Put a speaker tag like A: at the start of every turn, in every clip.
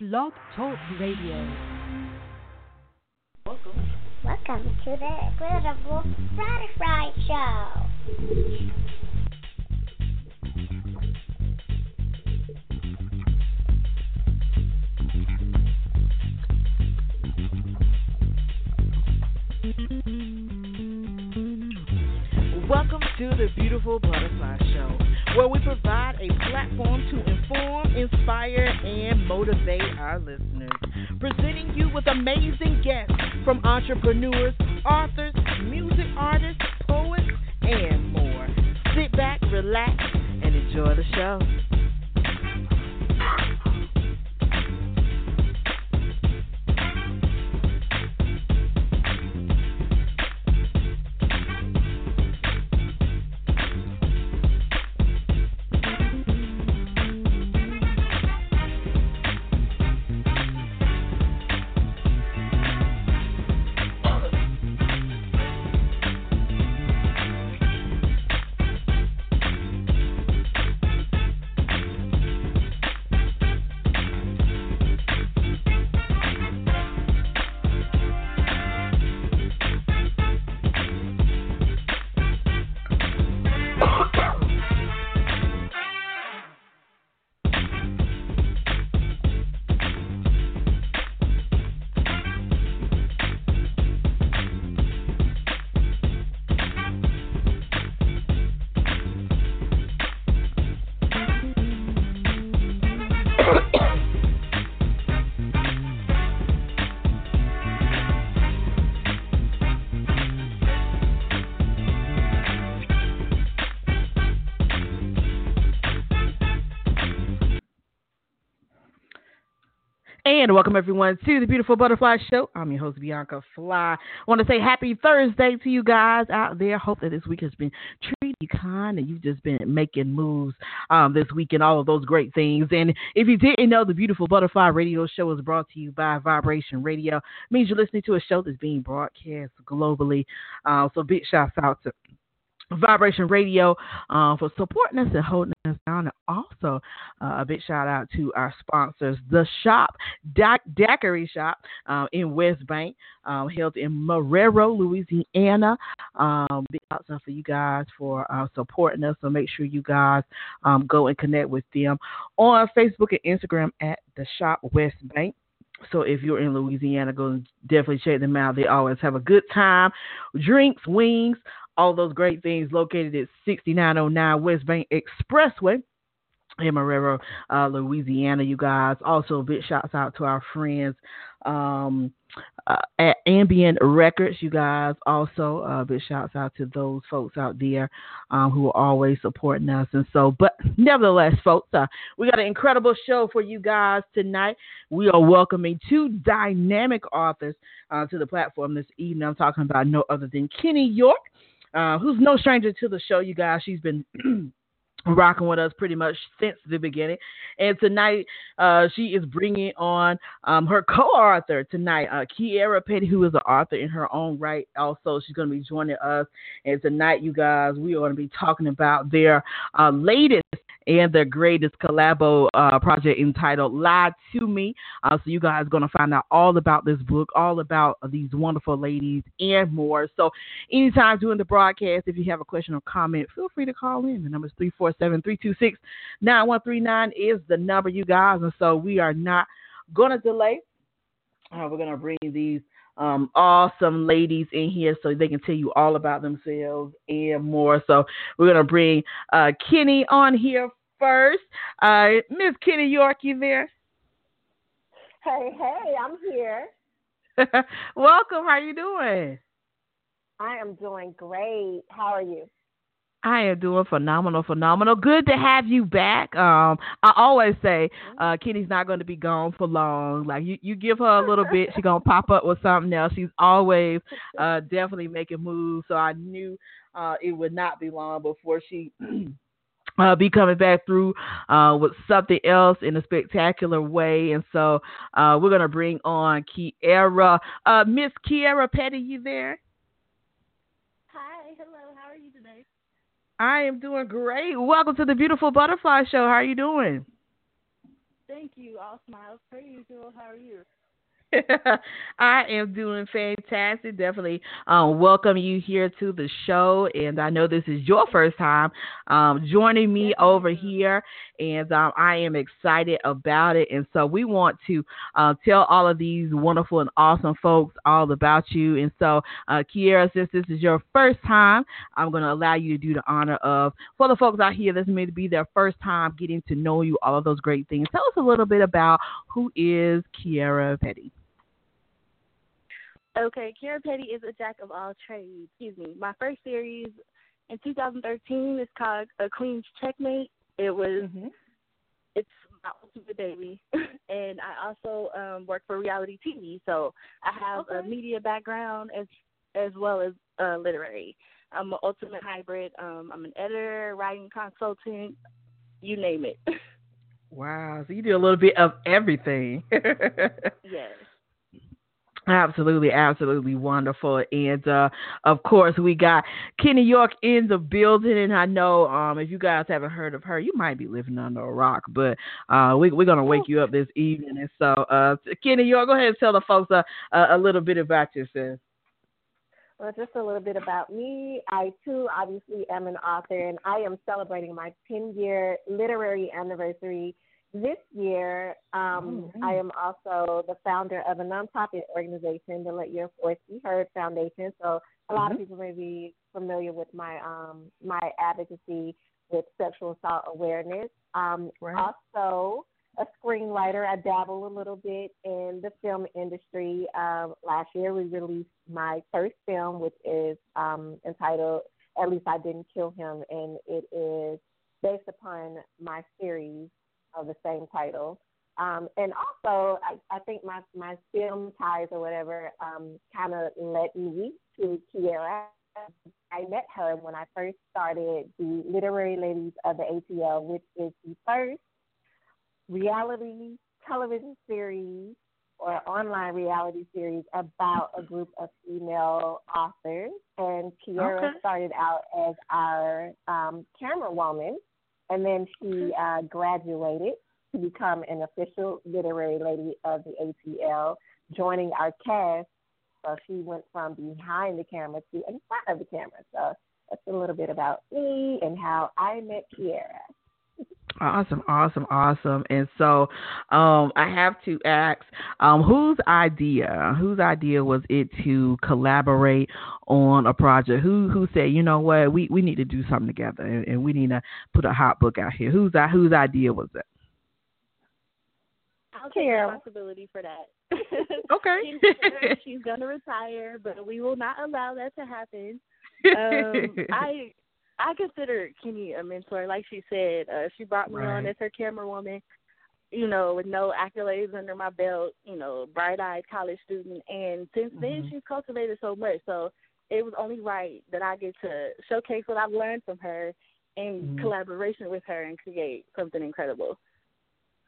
A: Blog Talk Radio.
B: Welcome. Welcome to the Incredible Butterfly Show.
C: Welcome to the Beautiful Butterfly Show, where we provide a platform to inform, inspire, and motivate our listeners. Presenting you with amazing guests from entrepreneurs, authors, music artists, poets, and more. Sit back, relax, and enjoy the show. And welcome everyone to the Beautiful Butterfly Show. I'm your host Bianca Fly. I want to say happy Thursday to you guys out there. Hope that this week has been treating you kind and you've just been making moves um, this week and all of those great things. And if you didn't know, the Beautiful Butterfly Radio Show is brought to you by Vibration Radio. It means you're listening to a show that's being broadcast globally. Uh, so big shouts out to Vibration Radio uh, for supporting us and holding us down. And also, uh, a big shout out to our sponsors, The Shop, da- Daiquiri Shop uh, in West Bank, um, held in Marrero, Louisiana. Um, big shout out for you guys for uh, supporting us. So make sure you guys um, go and connect with them on Facebook and Instagram at The Shop West Bank. So if you're in Louisiana, go and definitely check them out. They always have a good time, drinks, wings, all those great things located at 6909 West Bank Expressway in Marrero, uh, Louisiana, you guys. Also, a big shouts out to our friends um, uh, at Ambient Records, you guys. Also, uh, big shouts out to those folks out there um, who are always supporting us. And so, but nevertheless, folks, uh, we got an incredible show for you guys tonight. We are welcoming two dynamic authors uh, to the platform this evening. I'm talking about no other than Kenni York uh, who's no stranger to the show, you guys. She's been rocking with us pretty much since the beginning. And tonight, uh, she is bringing on um, her co-author tonight, uh, Kierra Petty, who is an author in her own right. Also, she's going to be joining us. And tonight, you guys, we are going to be talking about their uh, latest and their greatest collabo uh, project entitled "Lie to Me." Uh, so you guys are going to find out all about this book, all about these wonderful ladies, and more. So anytime during the broadcast, if you have a question or comment, feel free to call in. The number is three four seven three two six nine one three nine is the number, you guys. And so we are not going to delay. Uh, we're going to bring these um, awesome ladies in here so they can tell you all about themselves and more. So we're gonna bring uh, Kenni on here first. Uh, Miss Kenni York, you there?
D: Hey, hey, I'm here.
C: Welcome. How you doing?
D: I am doing great. How are you?
C: I am doing phenomenal, phenomenal. Good to have you back. Um, I always say uh, Kenni's not going to be gone for long. Like you, you give her a little bit, she's gonna pop up with something else. She's always uh, definitely making moves. So I knew uh, it would not be long before she. Uh, be coming back through uh, with something else in a spectacular way. And so uh, we're going to bring on Kierra. Uh, Miss Kierra Petty, you there?
E: Hi, hello. How are you today?
C: I am doing great. Welcome to the Beautiful Butterfly Show. How are you doing?
E: Thank you. All smiles per usual. How are you?
C: I am doing fantastic. Definitely um, welcome you here to the show. And I know this is your first time um, joining me over here. And um, I am excited about it. And so we want to uh, tell all of these wonderful and awesome folks all about you. And so, uh, Kierra, since this is your first time, I'm going to allow you to do the honor of, for the folks out here, this may be their first time getting to know you, all of those great things. Tell us a little bit about who is Kierra Petty.
E: Okay, Kierra Petty is a jack of all trades. Excuse me. My first series in 2013 is called A Queen's Checkmate. It was
C: Mm-hmm.
E: it's my ultimate baby, and I also um, work for reality TV. So I have a media background as as well as uh, literary. I'm an ultimate hybrid. Um, I'm an editor, writing consultant, you name it.
C: Wow. So you do a little bit of everything.
E: yes.
C: Absolutely, absolutely wonderful. And uh, of course, we got Kenni York in the building. And I know um, if you guys haven't heard of her, you might be living under a rock. But uh, we, we're going to wake you up this evening. And so, uh, Kenni York, go ahead and tell the folks uh, a, a little bit about yourself.
D: Well, just a little bit about me. I too obviously am an author, and I am celebrating my 10 year literary anniversary this year. Um,
C: Mhm.
D: I am also the founder of a nonprofit organization, the Let Your Voice Be Heard Foundation. So a lot of
C: Mhm.
D: people may be familiar with my um, my advocacy with sexual assault awareness. Um,
C: Right.
D: Also, a screenwriter. I dabble a little bit in the film industry. Um, last year, we released my first film, which is um, entitled "At Least I Didn't Kill Him," and it is based upon my series of the same title. Um, and also, I, I think my my film ties or whatever um, kind of led me to Kierra. I met her when I first started the Literary Ladies of the ATL, which is the first reality television series or online reality series about a group of female authors. And Kierra
C: Okay.
D: started out as our um, camera woman, and then she uh, graduated to become an official literary lady of the ATL, joining our cast. So she went from behind the camera to in front of the camera. So that's a little bit about me and how I met Kierra.
C: Awesome, awesome, awesome. And so um, I have to ask, um, whose idea, whose idea was it to collaborate on a project? Who who said, you know what, we, we need to do something together and, and we need to put a hot book out here? Whose whose idea was that?
E: I'll take
D: Kierra.
E: responsibility for that.
C: Okay.
E: She's, she's gonna retire, but we will not allow that to happen. Um, I I consider Kenni a mentor. Like she said, uh, she brought me on as her camera woman. You know, with no accolades under my belt. You know, bright-eyed college student, and since then
C: Mhm.
E: she's cultivated so much. So it was only right that I get to showcase what I've learned from her in
C: Mhm.
E: collaboration with her and create something incredible.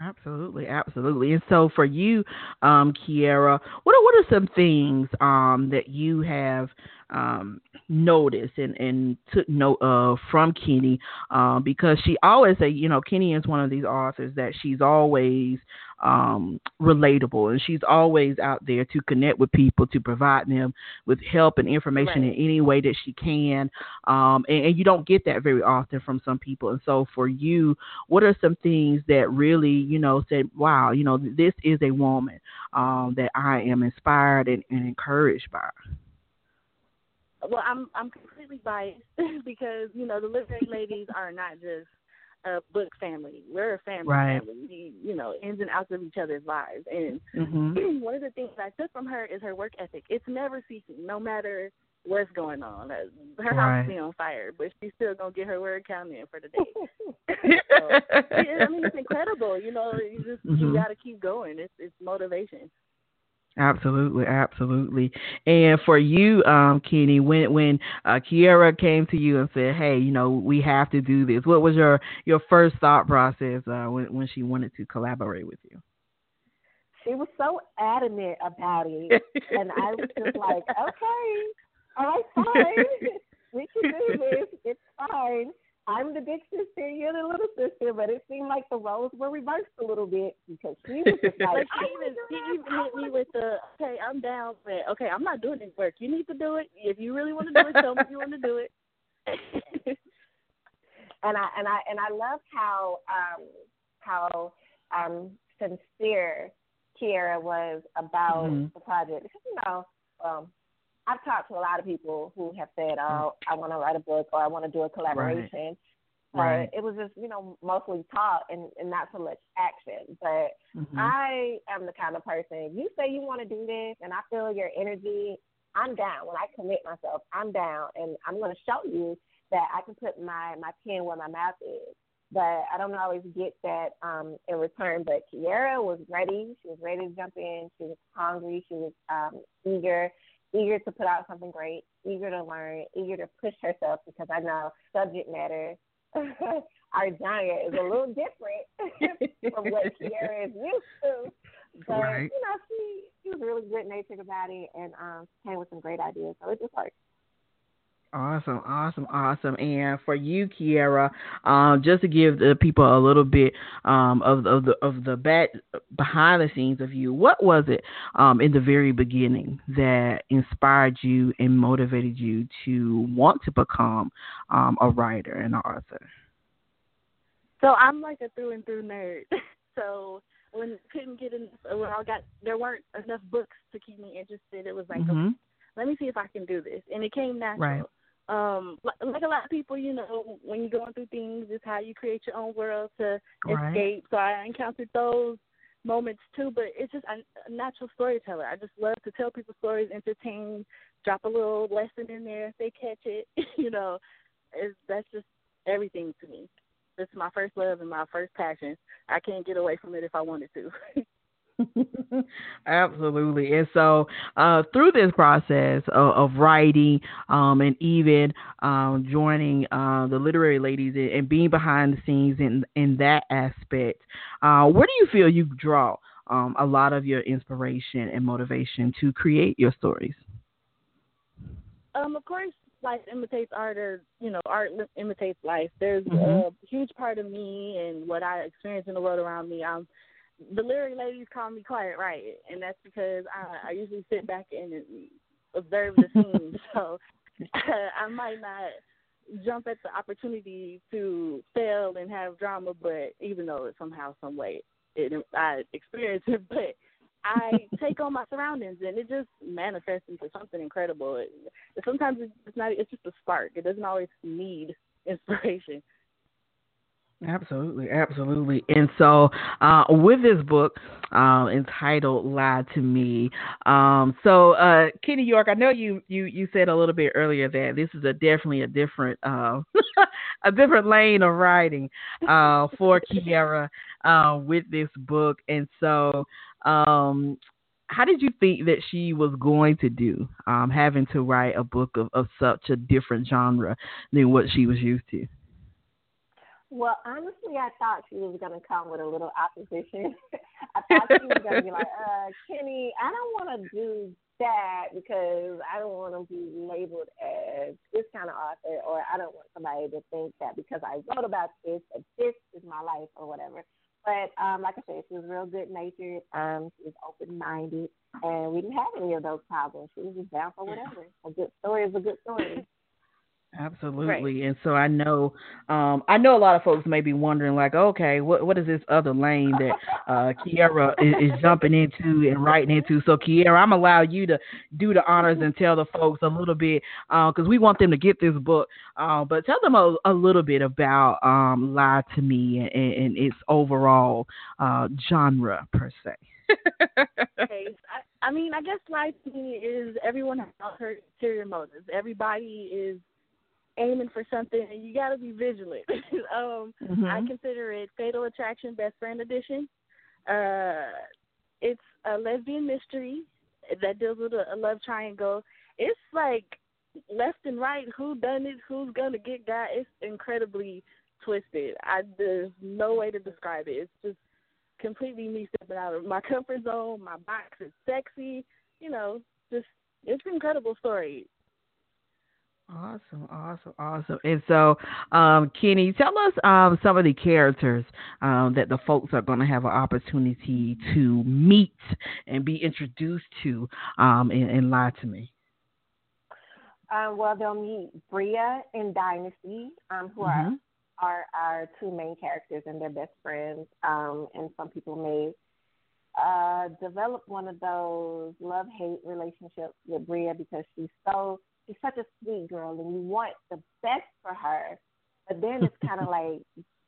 C: Absolutely, absolutely. And so for you, um, Kierra, what are what are some things um that you have um noticed and, and took note of from Kenni? Um, because she always say, you know, Kenni is one of these authors that she's always um relatable and she's always out there to connect with people to provide them with help and information
E: Right.
C: in any way that she can. Um and, and you don't get that very often from some people. And so for you, what are some things that really, you know, said, wow, you know, this is a woman um, that I am inspired and, and encouraged by?
E: Well, I'm I'm completely biased because you know the literary ladies are not just a book family. We're a family.
C: Right.
E: family. We, you know, ins and outs of each other's lives. And
C: Mm-hmm.
E: one of the things I took from her is her work ethic. It's never ceasing, no matter what's going on. Uh, Her
C: Right.
E: house be on fire, but she's still gonna get her word count in for the day. so, I mean, it's incredible. You know, you just you
C: Mhm.
E: got to keep going. It's it's motivation.
C: Absolutely, absolutely. And for you, um, Kenni, when when uh, Kierra came to you and said, "Hey, you know, we have to do this," what was your your first thought process uh, when when she wanted to collaborate with you?
D: She was so adamant about it, and I was just like, okay, all right, fine, we can do this. It's fine. I'm the big sister, you're the little sister, but it seemed like the roles were reversed a little bit because she was just like,
E: she even she even hit me with the okay, I'm down, but okay, I'm not doing this work. You need to do it. If you really want to do it, tell me if you want to do it.
D: and I and I and I love how um how um sincere Kierra was about
C: Mhm.
D: the project because you know um I've talked to a lot of people who have said, "Oh, I want to write a book or I want to do a collaboration," but
C: Right.
D: it was just you know mostly talk and, and not so much action. But
C: Mhm.
D: I am the kind of person. You say you want to do this, and I feel your energy, I'm down. When I commit myself, I'm down, and I'm going to show you that I can put my my pen where my mouth is. But I don't always get that um, in return. But Kierra was ready. She was ready to jump in. She was hungry. She was um, eager, eager to put out something great, eager to learn, eager to push herself because I know subject matter. our genre is a little different from what Kierra is used to. But
C: Right.
D: you know, she she was really good natured about it and um came with some great ideas. So it just worked.
C: Awesome, awesome, awesome. And for you, Kierra, um, just to give the people a little bit um, of of the of the back behind the scenes of you, what was it um, in the very beginning that inspired you and motivated you to want to become um, a writer and an author?
E: So I'm like a through and through nerd. so when couldn't get enough, when I got there weren't enough books to keep me interested. It was like,
C: Mhm.
E: okay, let me see if I can do this, and it came natural.
C: Right.
E: Um, like, like a lot of people, you know, when you're going through things, it's how you create your own world to
C: Right.
E: escape. So I encountered those moments too, but it's just I'm a natural storyteller. I just love to tell people stories, entertain, drop a little lesson in there if they catch it. you know, it's, that's just everything to me. It's my first love and my first passion. I can't get away from it if I wanted to.
C: Absolutely. And so, uh, through this process of, of writing um, and even um, joining uh, the literary ladies and, being behind the scenes in, in that aspect, uh, where do you feel you draw um, a lot of your inspiration and motivation to create your stories?
E: Um, of course, life imitates art, or you know, art imitates life. There's
C: Mhm.
E: a huge part of me and what I experience in the world around me. Um, the literary ladies call me quiet right, and that's because I, I usually sit back and observe the scene. so I might not jump at the opportunity to fail and have drama, but even though it somehow, some way, it, I experience it, but I take on my surroundings and it just manifests into something incredible. It, sometimes it's not. It's just a spark. It doesn't always need inspiration.
C: Absolutely, absolutely. And so, uh, with this book uh, entitled "Lie to Me," um, so uh, Kenni York, I know you, you you said a little bit earlier that this is a definitely a different uh, a different lane of writing uh, for Kierra uh, with this book, and so. Um, how did you think that she was going to do, um, having to write a book of, of such a different genre than what she was used to?
D: Well, honestly, I thought she was going to come with a little opposition. I thought she was going to be like, uh, Kenni, I don't want to do that because I don't want to be labeled as this kind of author, or I don't want somebody to think that because I wrote about this, that this is my life or whatever. But um, like I said, she was real good natured. Um, she was open minded, and we didn't have any of those problems. She was just down for whatever. A good story is a good story.
C: Absolutely. And so I know um I know a lot of folks may be wondering like, okay, what what is this other lane that uh Kierra is, is jumping into and writing into? So Kierra, I'm allow you to do the honors and tell the folks a little bit because we want them to get this book. Uh, but tell them a, a little bit about um Lie to Me and, and its overall uh genre per se.
E: okay, I, I mean, I guess Lie to me is everyone has her ulterior motives. Everybody is aiming for something, and you got to be vigilant. um,
C: Mhm.
E: I consider it Fatal Attraction Best Friend Edition. Uh, it's a lesbian mystery that deals with a, a love triangle. It's like left and right, who done it, who's gonna get got. It's incredibly twisted. I there's no way to describe it. It's just completely me stepping out of my comfort zone. My box is sexy. You know, just it's an incredible story.
C: Awesome, awesome, awesome. And so, um, Kenni, tell us um, some of the characters um, that the folks are going to have an opportunity to meet and be introduced to um, in, in Lie to Me.
D: Um, well, they'll meet Bria and Dynasty, um, who
C: Mhm.
D: are, are our two main characters and their best friends. Um, and some people may uh, develop one of those love hate relationships with Bria because she's so she's such a sweet girl and you want the best for her. But then it's kind of like,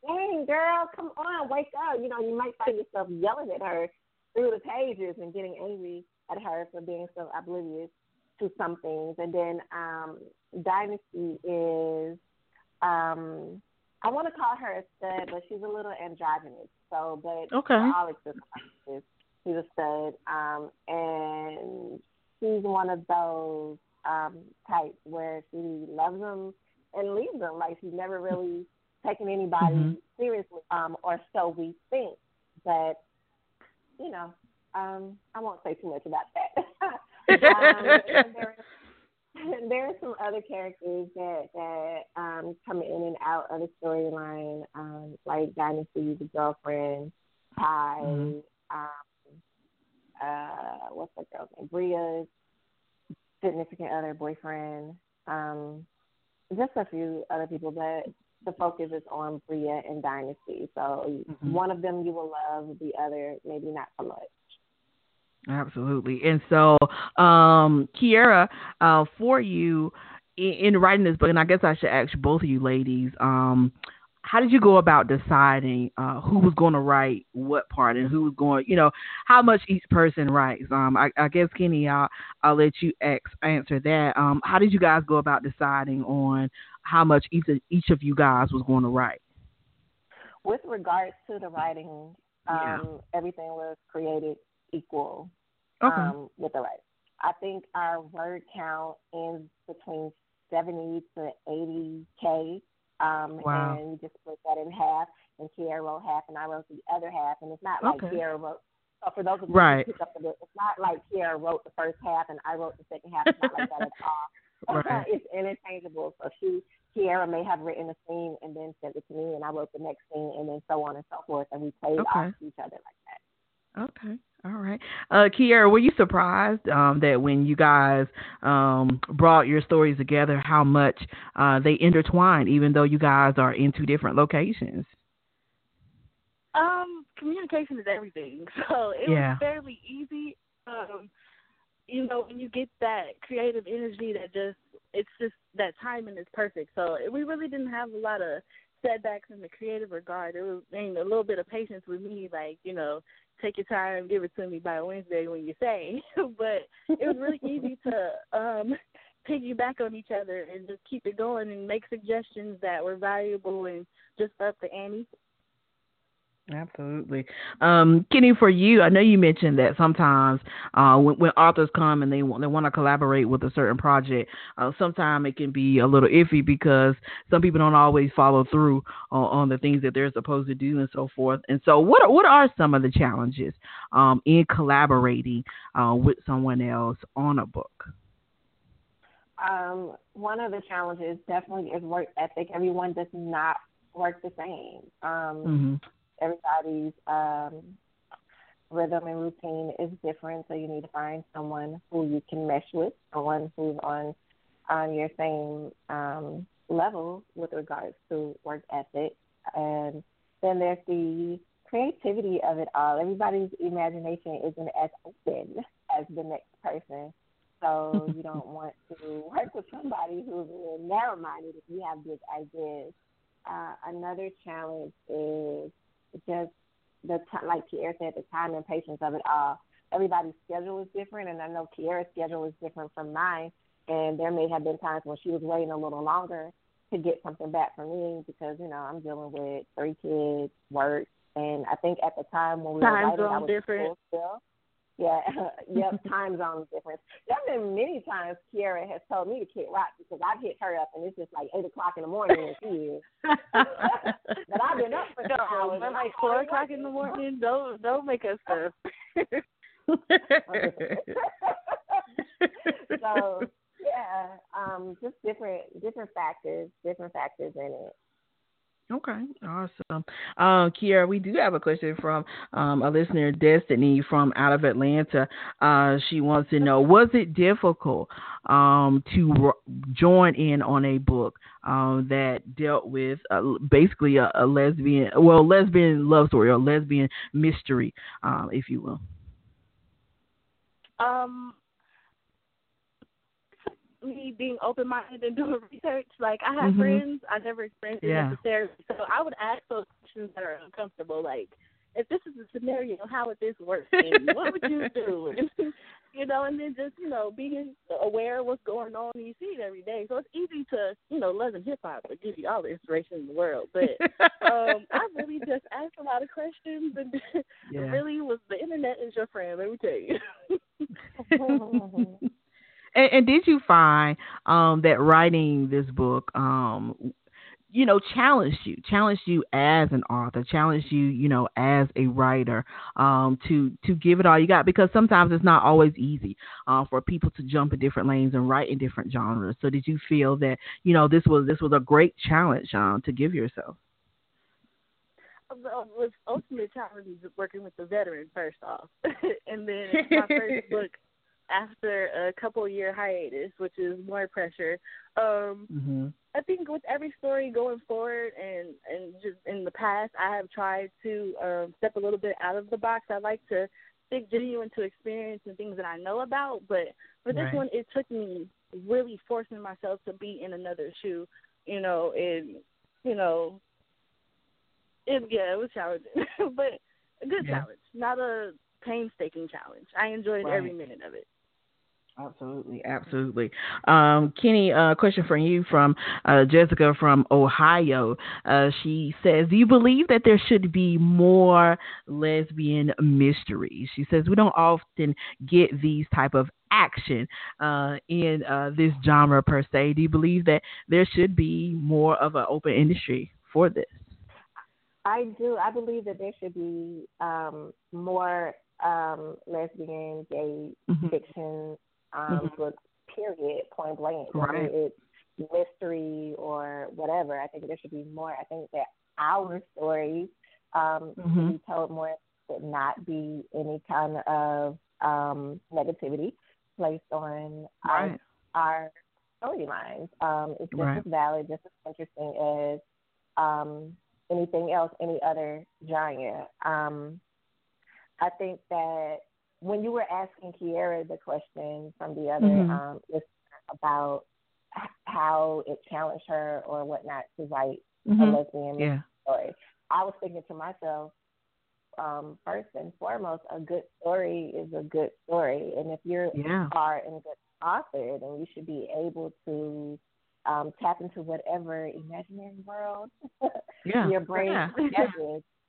D: dang, girl, come on, wake up. You know, you might find yourself yelling at her through the pages and getting angry at her for being so oblivious to some things. And then um, Dynasty is, um, I want to call her a stud, but she's a little androgynous. So, but
C: Okay.
D: for all intents and purposes, she's a stud. Um, and she's one of those um, types where she loves them and leaves them. Like she's never really taken anybody
C: Mhm.
D: seriously, um, or so we think. But you know, um, I won't say too much about that. um, there, there are some other characters that that um, come in and out of the storyline, um, like Dynasty, the girlfriend, Ty,
C: Mhm.
D: um, uh, what's that girl's name? Bria's significant other, boyfriend, um, just a few other people, but the focus is on Bria and Dynasty. So
C: Mhm.
D: one of them you will love, the other maybe not so much.
C: Absolutely. And so, um, Kierra, uh, for you in, in writing this book, and I guess I should ask both of you ladies, um, how did you go about deciding uh, who was going to write what part and who was going, you know, how much each person writes? Um, I, I guess Kenni, I'll, I'll let you ex answer that. Um, how did you guys go about deciding on how much each of, each of you guys was going to write?
D: With regards to the writing, um,
C: Yeah.
D: everything was created equal
C: Okay.
D: um, with the writing. I think our word count is between 70 to 80 k. Um,
C: Wow.
D: And we just split that in half, and Kierra wrote half, and I wrote the other half. And it's not like
C: Okay.
D: Kierra wrote. So for those of you
C: Right.
D: who pick up the book, it's not like Kierra wrote the first half and I wrote the second half. It's not like that at all.
C: Right.
D: it's interchangeable. So she, Kierra may have written a scene and then sent it to me, and I wrote the next scene, and then so on and so forth, and we played
C: Okay.
D: off each other like that.
C: Okay. All right. Uh, Kierra, were you surprised um, that when you guys um, brought your stories together, how much uh, they intertwined, even though you guys are in two different locations?
E: Um, communication is everything. So it
C: Yeah.
E: was fairly easy. Um, you know, when you get that creative energy that just it's just that timing is perfect. So we really didn't have a lot of setbacks in the creative regard. It was I mean, a little bit of patience with me, like, you know, take your time, give it to me by Wednesday when you say. but it was really easy to um piggyback on each other and just keep it going and make suggestions that were valuable and just up the ante.
C: Absolutely. Um, Kenni, for you, I know you mentioned that sometimes uh, when, when authors come and they want they want to collaborate with a certain project, uh, sometimes it can be a little iffy because some people don't always follow through on, on the things that they're supposed to do and so forth. And so, what are, what are some of the challenges um, in collaborating uh, with someone else on a book?
D: Um, one of the challenges definitely is work ethic. Everyone does not work the same. Um,
C: Mm-hmm.
D: Everybody's um, rhythm and routine is different, so you need to find someone who you can mesh with, someone who's on on your same um, level with regards to work ethic. And then there's the creativity of it all. Everybody's imagination isn't as open as the next person. So you don't want to work with somebody who's narrow minded if you have big ideas. Uh, another challenge is just the time, like Pierre said, the time and patience of it all. everybody's schedule is different, and I know Kierra's schedule is different from mine. And there may have been times when she was waiting a little longer to get something back from me because you know I'm dealing with three kids, work, and I think at the time when we
E: time
D: were writing, I was
E: different.
D: still. Yeah, yep, time zone difference. There have been many times Kierra has told me to kick rock because I've hit her up and it's just like eight o'clock in the morning and she is. but I've been up for two hours.
E: But like four o'clock in the morning, don't don't make us stuff.
D: so yeah, um, just different different factors, different factors in it.
C: Okay, awesome. Um, Kierra, we do have a question from um, a listener, Destiny, from out of Atlanta. Uh, she wants to know: Was it difficult um, to join in on a book um, that dealt with uh, basically a, a, lesbian, well, lesbian love story or lesbian mystery, um, if you will?
E: Um, me being open minded and doing research. Like I have
C: Mhm.
E: friends, I never experienced it
C: Yeah.
E: necessarily. So I would ask those questions that are uncomfortable, like if this is a scenario, how would this work? And what would you do? You know, and then just you know being aware of what's going on. You see it every day, so it's easy to you know love and hip hop would give you all the inspiration in the world. But um, I really just asked a lot of questions, and
C: Yeah.
E: really was the internet is your friend. Let me tell you.
C: And, and did you find um, that writing this book, um, you know, challenged you, challenged you as an author, challenged you, you know, as a writer, um, to to give it all you got? Because sometimes it's not always easy uh, for people to jump in different lanes and write in different genres. So did you feel that you know this was this was a great challenge um, to give yourself?
E: Well, was ultimate challenge is working with the veteran first off, and then my first book after a couple year hiatus, which is more pressure. Um,
C: Mm-hmm.
E: I think with every story going forward and and just in the past, I have tried to um, step a little bit out of the box. I like to stick genuine to experience and things that I know about, but for this
C: Right.
E: one, it took me really forcing myself to be in another shoe, you know, and you know, it yeah, it was challenging, but a good
C: Yeah.
E: challenge, not a painstaking challenge. I enjoyed
C: Right.
E: every minute of it.
C: Absolutely, absolutely. Um, Kenni, a uh, question for you from uh, Jessica from Ohio. Uh, she says, "Do you believe that there should be more lesbian mysteries?" She says, "We don't often get these type of action uh, in uh, this genre per se. Do you believe that there should be more of an open industry for this?"
D: I do. I believe that there should be um, more um, lesbian, gay
C: Mhm.
D: fiction um,
C: Mhm.
D: books. Period. Point blank.
C: Right.
D: Whether it's mystery or whatever, I think there should be more. I think that our stories um,
C: Mhm.
D: should be told more. Should not be any kind of um, negativity placed on
C: Right.
D: our, our storylines. Um, it's just
C: Right.
D: as valid, just as interesting as um, anything else, any other genre. Um, I think that when you were asking Kierra the question from the other
C: Mhm.
D: um, about how it challenged her or whatnot to write a
C: Mhm.
D: lesbian
C: Yeah.
D: story, I was thinking to myself, um, first and foremost, a good story is a good story, and if you
C: Yeah.
D: are a good author, then you should be able to um, tap into whatever imaginary world
C: Yeah.
D: your brain
C: Yeah.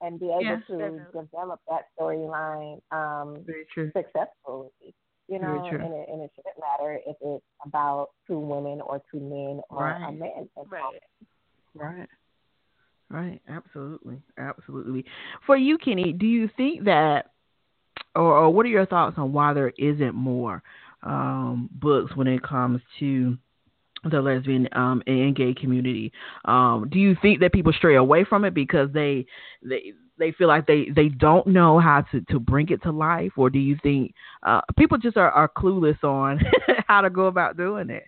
D: And be able
C: Yeah.
D: to develop that storyline um, successfully. You know, and it, and it shouldn't matter if it's about two women or two men or a
C: Right.
D: man.
E: Right.
C: Right. Right. Absolutely. Absolutely. For you, Kenni, do you think that, or, or what are your thoughts on why there isn't more um, books when it comes to the lesbian um, and gay community? Um, do you think that people stray away from it because they they they feel like they, they don't know how to, to bring it to life, or do you think uh, people just are, are clueless on how to go about doing it?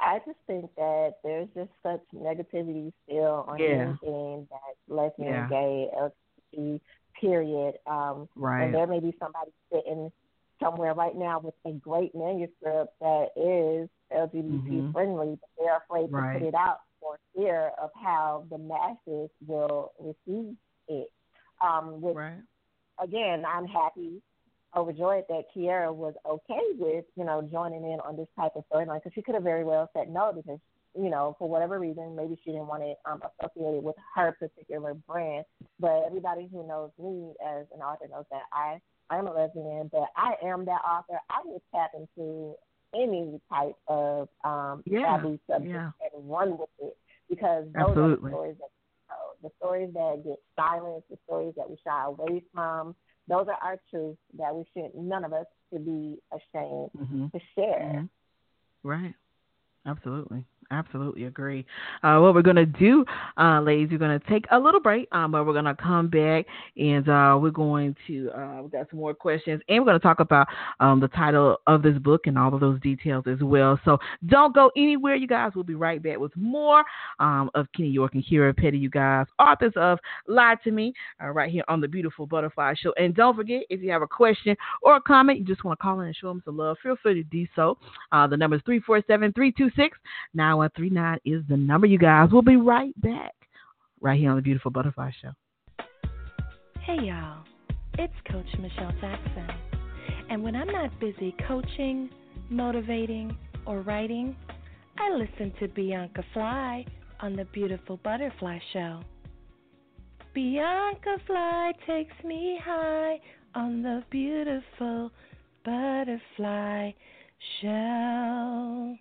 D: I just think that there's just such negativity still on
C: Yeah.
D: anything that's lesbian,
C: Yeah.
D: gay, LGBT, period. Um,
C: Right.
D: And there may be somebody sitting somewhere right now with a great manuscript that is LGBT
C: Mhm.
D: friendly, but they're afraid
C: Right.
D: to put it out for fear of how the masses will receive it. Um, which
C: Right.
D: again, I'm happy overjoyed that Kierra was okay with, you know, joining in on this type of storyline because she could have very well said no because, you know, for whatever reason, maybe she didn't want it um, associated with her particular brand. But everybody who knows me as an author knows that I I am a lesbian, but I am that author. I will tap into any type of um,
C: yeah.
D: taboo subject
C: yeah.
D: and run with it because those
C: Absolutely.
D: are the stories that the stories that get silenced, the stories that we shy away from. Those are our truths that we should none of us should be ashamed
C: mm-hmm.
D: to share.
C: Mm-hmm. Right. Absolutely. Absolutely agree. Uh, what we're going to do, uh, ladies, we're going to take a little break, um, but we're going to come back and uh, we're going to, uh, we got some more questions and we're going to talk about um, the title of this book and all of those details as well. So don't go anywhere, you guys. We'll be right back with more um, of Kenni York and Kierra Petty, you guys, authors of Lie to Me, uh, right here on the Beautiful Butterfly Show. And don't forget, if you have a question or a comment, you just want to call in and show them some love, feel free to do so. Uh, the number is 347 326 9139 is the number, you guys. We'll be right back, right here on the Beautiful Butterfly Show.
F: Hey, y'all. It's Coach Michelle Jackson. And when I'm not busy coaching, motivating, or writing, I listen to Bianca Fly on the Beautiful Butterfly Show. Bianca Fly takes me high on the Beautiful Butterfly Show.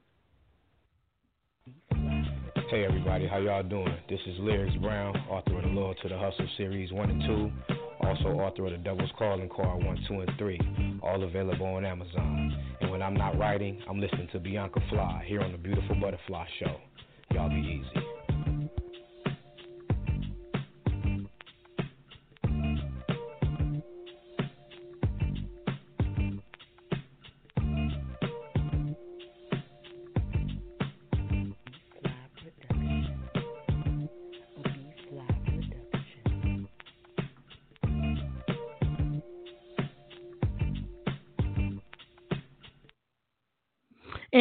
G: Hey everybody, how y'all doing? This is Lyrics Brown, author of the Loyal to the Hustle series 1 and 2, also author of the Devil's Calling Card 1, 2, and 3, all available on Amazon. And when I'm not writing, I'm listening to Bianca Fly here on the Beautiful Butterfly Show. Y'all be easy.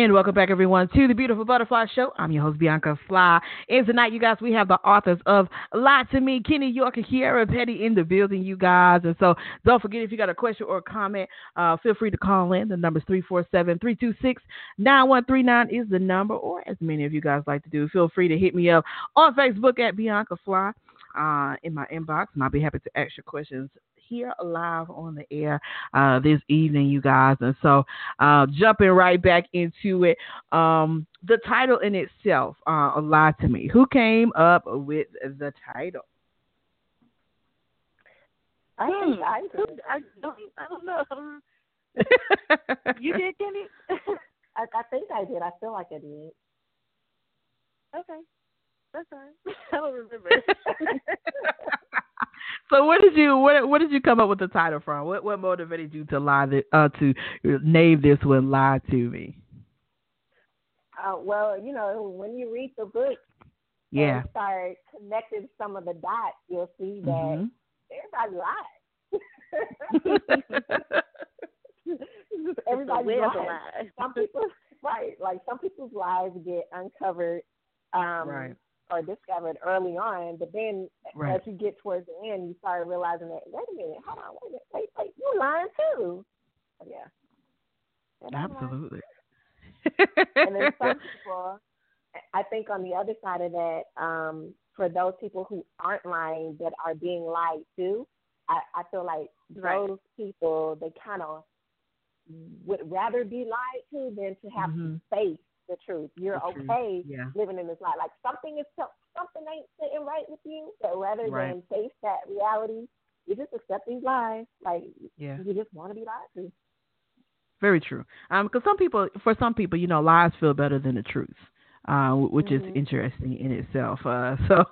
C: And welcome back, everyone, to the Beautiful Butterfly Show. I'm your host, Bianca Fly. And tonight, you guys, we have the authors of Lie to Me, Kenni York and Kierra Petty in the building, you guys. And so don't forget, if you got a question or a comment, uh, feel free to call in. The number is 347 326 9139 is the number, or as many of you guys like to do, feel free to hit me up on Facebook at Bianca Fly. Uh, in my inbox, and I'll be happy to ask your questions here live on the air uh, this evening, you guys. And so, uh, jumping right back into it, um, the title in itself, uh, a lie to me. Who came up with the title?
D: I think I did.
E: I don't, I don't know. you did, Kenni?
D: I, I think I did. I feel like I did.
E: Okay. That's fine. I don't remember.
C: so what did you what what did you come up with the title from? What what motivated you to lie the, uh to name this one "Lie to Me"?
D: Uh, well, you know, when you read the book,
C: yeah,
D: and start connecting some of the dots, you'll see that
C: mm-hmm.
D: everybody lies. everybody
E: lies.
D: lies. Some people, right? Like some people's lives get uncovered, um,
C: right
D: or discovered early on, but then
C: right.
D: as you get towards the end, you start realizing that wait a minute, hold on, wait a minute, wait, wait, you lying too. But yeah,
C: absolutely.
D: and then some people, I think on the other side of that, um, for those people who aren't lying but are being lied to, I, I feel like
E: right.
D: those people they kind of would rather be lied to than to have
C: mm-hmm.
D: to face the truth. You're
C: the truth.
D: okay
C: yeah.
D: living in this lie. Like something is something ain't sitting right with you, but rather
C: right.
D: than face that reality, you just accept these lies. Like
C: yeah.
D: you just want to be lied to.
C: Very true. Um, because some people, for some people, you know, lies feel better than the truth. Uh, which
D: mm-hmm.
C: is interesting in itself. Uh, so,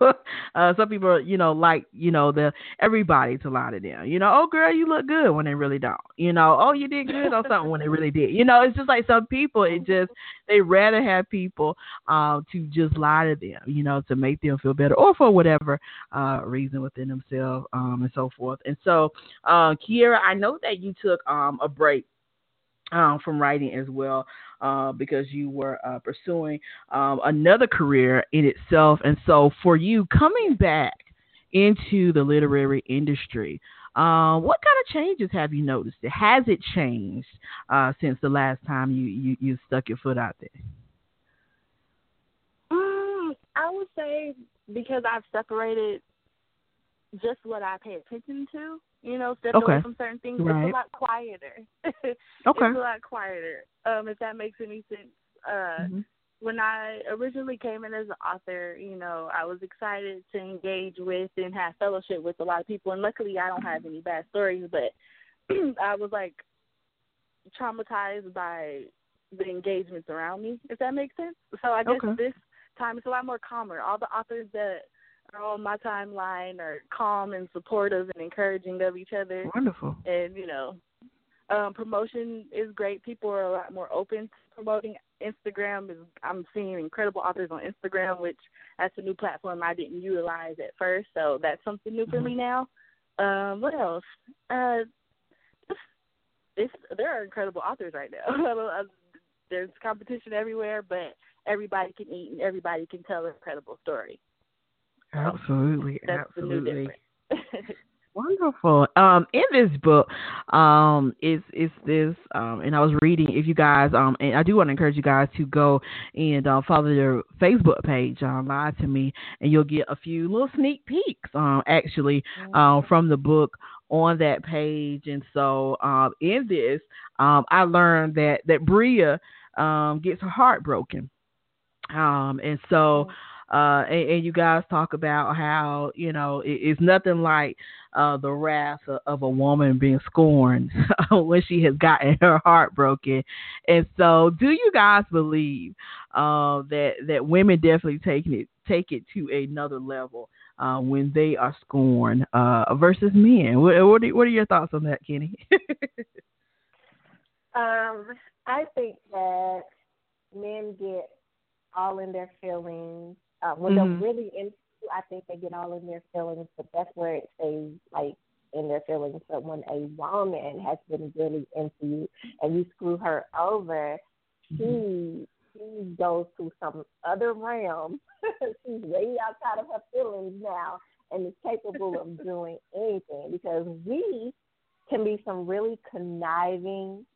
C: uh, some people, you know, like, you know, the everybody to lie to them. You know, oh girl, you look good when they really don't. You know, oh you did good on something when they really did. You know, it's just like some people, it just they rather have people uh, to just lie to them. You know, to make them feel better or for whatever uh, reason within themselves um, and so forth. And so, uh, Kierra, I know that you took um, a break um, from writing as well uh, because you were uh, pursuing um, another career in itself. And so, for you coming back into the literary industry, Um, what kind of changes have you noticed? Has it changed uh, since the last time you, you you stuck your foot out there?
E: Um, I would say because I've separated just what I pay attention to, you know, stepped
C: Okay.
E: away from certain things.
C: Right.
E: It's a lot quieter.
C: Okay.
E: It's a lot quieter. Um, if that makes any sense. Uh,
C: Mhm.
E: when I originally came in as an author, you know, I was excited to engage with and have fellowship with a lot of people. And luckily, I don't have any bad stories, but I was like traumatized by the engagements around me, if that makes sense. So I guess
C: Okay.
E: this time it's a lot more calmer. All the authors that are on my timeline are calm and supportive and encouraging of each other.
C: Wonderful.
E: And, you know, um, promotion is great. People are a lot more open to promoting. Instagram is I'm seeing incredible authors on Instagram, which that's a new platform I didn't utilize at first, so that's something new for me now. Um, what else? Uh, it's, there are incredible authors right now. I don't- I- There's competition everywhere, but everybody can eat and everybody can tell an incredible story.
C: Absolutely,
E: That's
C: absolutely. Wonderful. Um, in this book, um, is is this um, and I was reading. If you guys, um, and I do want to encourage you guys to go and uh, follow their Facebook page, um, Lie to Me, and you'll get a few little sneak peeks, um, actually, uh, from the book on that page. And so, um, in this, um, I learned that that Bria, um, gets her heart broken, um, and so uh, and, and you guys talk about how you know it, it's nothing like uh, the wrath of, of a woman being scorned when she has gotten her heart broken. And so, do you guys believe uh, that that women definitely taking it take it to another level uh, when they are scorned uh, versus men? What, what, are, what are your thoughts on that, Kenni?
D: Um, I think that men get all in their feelings. Uh, when
C: Mhm.
D: they're really into, you, I think they get all in their feelings, but that's where it stays like in their feelings. But when a woman has been really into you and you screw her over, she she goes to some other realm. She's way outside of her feelings now and is capable of doing anything because we can be some really conniving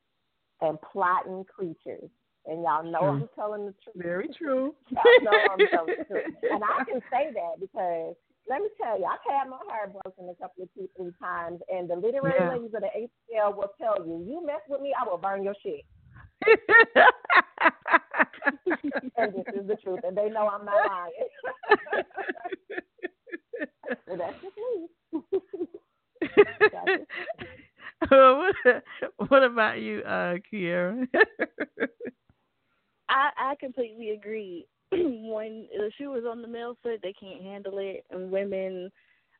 D: and plotting creatures. And y'all know
C: True.
D: I'm telling the truth.
C: Very true.
D: Y'all know I'm telling the truth. And I can say that because let me tell you, I've had my heart broken a couple of two, three times, and the literary
C: Yeah.
D: ladies of the ATL will tell you, you mess with me, I will burn your shit. and this is the truth, and they know I'm not lying. well, that's just me.
C: what, what about you, uh, Kierra?
E: I I completely agree. when the shoe is on the male foot, they can't handle it, and women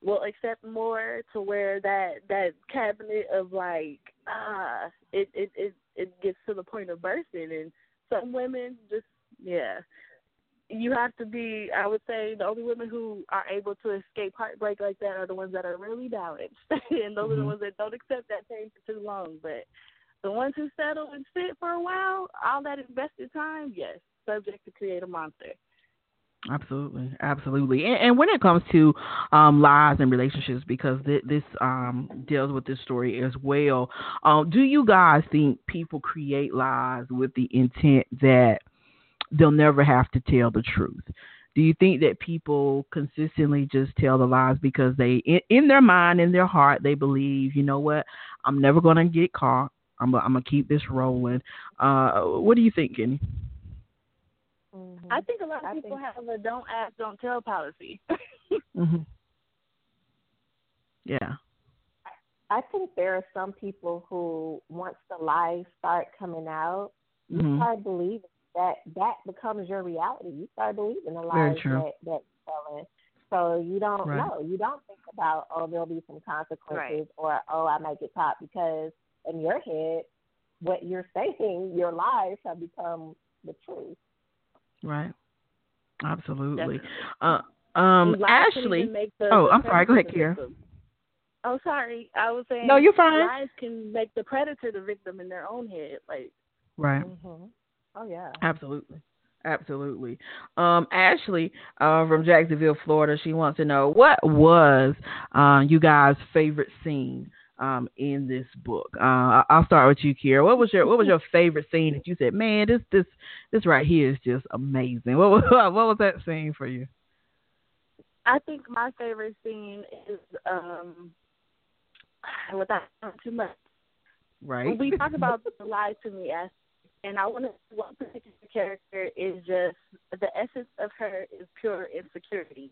E: will accept more to where that that cabinet of like ah it it it it gets to the point of bursting, and some women just yeah. You have to be. I would say the only women who are able to escape heartbreak like that are the ones that are really balanced, and those are the
C: Mhm.
E: ones that don't accept that pain for too long. But the ones who settle and sit for a while, all that invested time, yes, subject to create a monster.
C: Absolutely, absolutely. And, and when it comes to um, lies and relationships, because th- this um, deals with this story as well, um, do you guys think people create lies with the intent that they'll never have to tell the truth? Do you think that people consistently just tell the lies because they, in, in their mind, in their heart, they believe, you know what, I'm never going to get caught. I'm, I'm going to keep this rolling. Uh, what do you think, Kenni?
E: I think a lot of
D: I
E: people
D: think-
E: have a don't ask, don't tell policy.
C: hmm Yeah.
D: I think there are some people who, once the lies start coming out, you
C: Mhm.
D: start believing that that becomes your reality. You start believing the lies that that you're telling. So you don't
C: Right.
D: know. You don't think about oh there'll be some consequences or oh I might get caught because in your head what you're saying, your lies have become the truth.
C: Right. Absolutely. Uh, um, Ashley.
E: make the-
C: oh,
E: the
C: I'm sorry. Go ahead,
E: the. Oh, sorry. I was saying.
C: No, you're fine.
E: Lies can make the predator the victim in their own head. Like,
C: Right.
D: Mm-hmm. Oh yeah.
C: Absolutely. Absolutely. Um, Ashley uh, from Jacksonville, Florida, she wants to know what was uh, you guys' favorite scene um, in this book. Uh, I'll start with you, Kierra. What was your What was your favorite scene that you said, man, this this this right here is just amazing. What was what was that scene for you?
E: I think my favorite scene is um, without too much.
C: Right.
E: We talk about the lie to me as and I want to one particular character is just the essence of her is pure insecurity.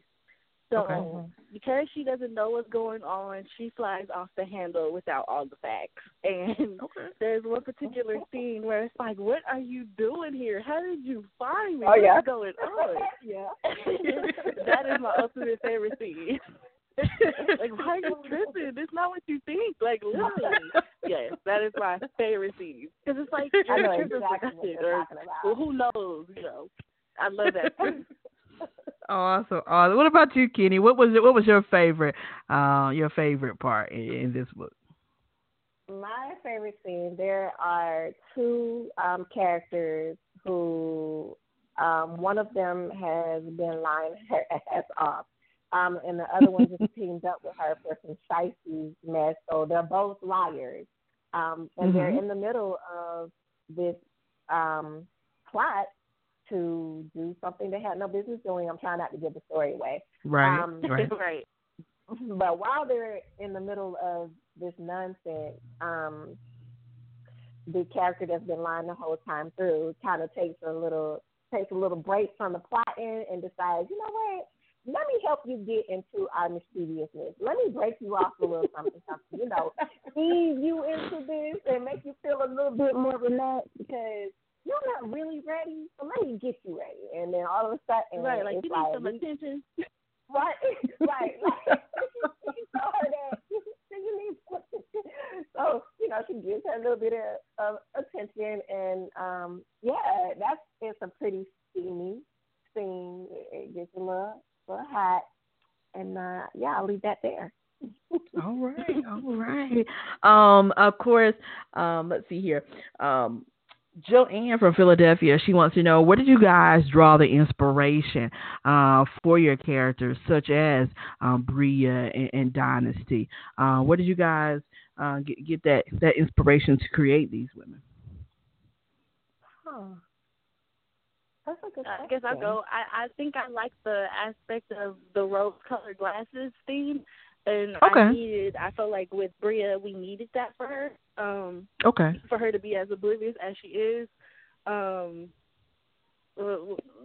E: So
C: Okay. Mm-hmm.
E: because she doesn't know what's going on, she flies off the handle without all the facts. And there's one particular scene where it's like, "What are you doing here? How did you find me?
D: Oh, yeah.
E: What's going on?"
D: yeah.
E: that is my ultimate favorite scene. like, why are you tripping? It's not what you think. Like, literally. yes, that is my favorite scene. Because it's like,
D: I know
E: tripping
D: exactly what you're
E: Or,
D: talking about.
E: well, who knows, you know. I love that.
C: Awesome. awesome. What about you, Kenni? What was your, what was your favorite uh, your favorite part in, in this book?
D: My favorite scene. There are two um, characters who um, one of them has been lying her ass off, um, and the other one just teamed up with her for some shicey mess. So they're both liars, um, and they're
C: Mhm.
D: in the middle of this um, plot to do something they had no business doing. I'm trying not to give the story away.
C: Right.
D: Um,
C: right.
E: right.
D: but while they're in the middle of this nonsense, um, the character that's been lying the whole time through kind of takes a little takes a little break from the plotting and decides, you know what? Let me help you get into our mischievousness. Let me break you off a little something, something. You know, ease you into this and make you feel a little bit more relaxed because you're not really ready. So let me get you ready. And then all of a sudden,
E: Right, like,
D: it's
E: you need some attention.
D: Right, right. Like, she told her that you need so you know she gives her a little bit of, of attention, and um, yeah, that's it's a pretty steamy scene. It, it gets a little, little hot, and uh, yeah, I'll leave that there.
C: All right, all right. Um, of course, um, let's see here. Um, Joanne from Philadelphia, she wants to know where did you guys draw the inspiration uh, for your characters, such as um, Bria and, and Dynasty? Uh, where did you guys uh, get, get that that inspiration to create these women?
D: Huh. That's a good
E: I guess I'll go. I, I think I like the aspect of the rose colored glasses theme. And
C: Okay.
E: I needed I felt like with Bria we needed that for her. Um
C: Okay.
E: for her to be as oblivious as she is. Um uh,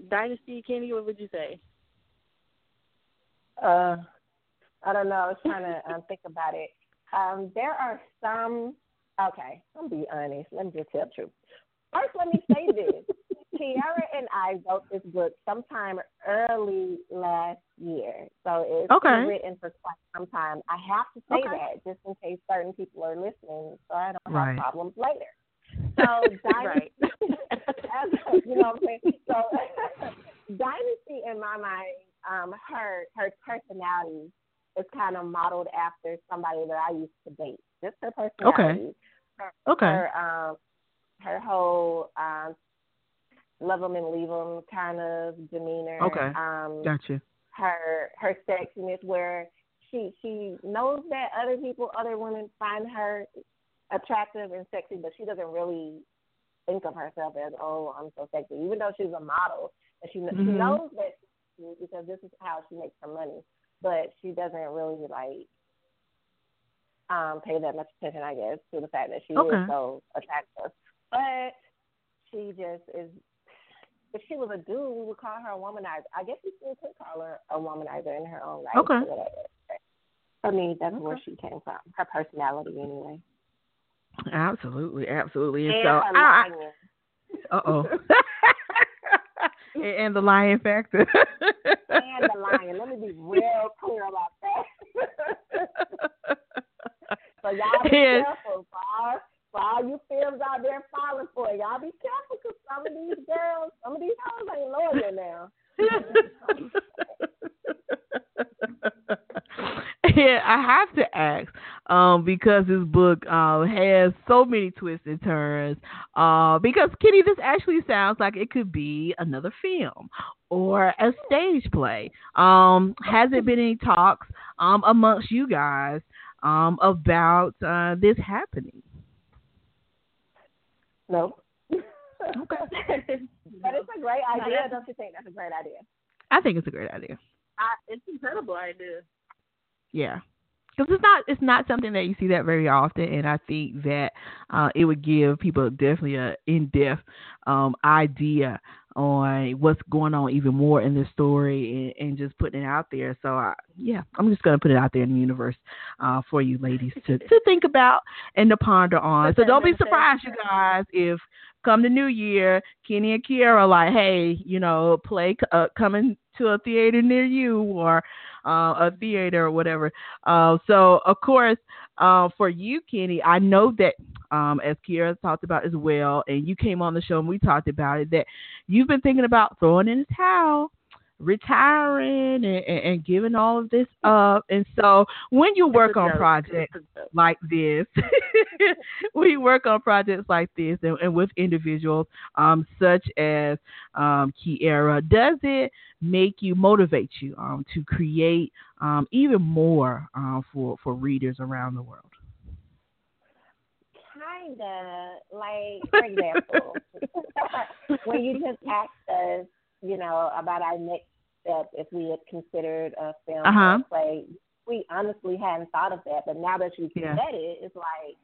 E: Dynasty Kenni, what would you say?
D: Uh, I don't know. I was trying to um, think about it. Um, there are some. Okay, I'm be honest. Let me just tell the truth. First, let me say this. Kierra and I wrote this book sometime early last year, so it's
C: Okay.
D: been written for quite some time. I have to say
C: Okay.
D: that just in case certain people are listening, so I don't
C: Right.
D: have problems later. So Dynasty, you know what I'm saying? So Dynasty, in my mind, um, her her personality is kind of modeled after somebody that I used to date. Just her personality. Her,
C: Okay.
D: Her um, her whole um, love 'em and leave them kind of demeanor.
C: Okay.
D: Um,
C: Gotcha.
D: her her sexiness where she she knows that other people other women find her attractive and sexy but she doesn't really think of herself as oh i'm so sexy even though she's a model and she she
C: Mhm.
D: knows that she, because this is how she makes her money but she doesn't really like um pay that much attention i guess to the fact that she
C: Okay.
D: is so attractive but she just is if she was a dude, we would call her a womanizer. I guess we still could call her a womanizer in her own right.
C: Okay.
D: or whatever. For me, that's where she came from. Her personality, anyway.
C: Absolutely, absolutely. And
D: And
C: so, I,
D: lying.
C: uh oh. and, and the lion factor.
D: and the lion. Let me be real clear about that. so y'all be
C: And-
D: careful, all, for all you films out there falling for it. Y'all be careful because some of these girls, some of these hoes ain't loyal now.
C: Yeah, I have to ask, um, because this book uh, has so many twists and turns. Uh, because Kenni, this actually sounds like it could be another film or a stage play. Um, has it been any talks um amongst you guys um about uh, this happening?
D: Nope.
C: Okay.
D: but it's a great idea. Don't you think that's a great idea?
C: I think it's a great idea.
E: I, it's an incredible idea.
C: Yeah. Because it's not it's not something that you see that very often, and I think that uh, it would give people definitely a in depth um, idea on what's going on even more in this story and, and just putting it out there. So I, yeah, I'm just gonna put it out there in the universe uh, for you ladies to to think about and to ponder on. So don't be surprised, you guys, if come the new year, Kenni and Kierra like, hey, you know, play uh, coming to a theater near you or uh, a theater or whatever. Uh, so of course, uh, for you, Kenni, I know that um, as Kierra talked about as well, and you came on the show and we talked about it, that you've been thinking about throwing in the towel retiring and, and, and, giving all of this up. And so when you work on projects like this, we work on projects like this and, and with individuals um, such as um, Kierra, does it make you motivate you um, to create um, even more uh, for, for readers around the world?
D: Kinda like, for example, when you just asked us, you know, about our next step if we had considered a film uh-huh. play. We honestly hadn't thought of that, but now that you've yeah. said it, it's like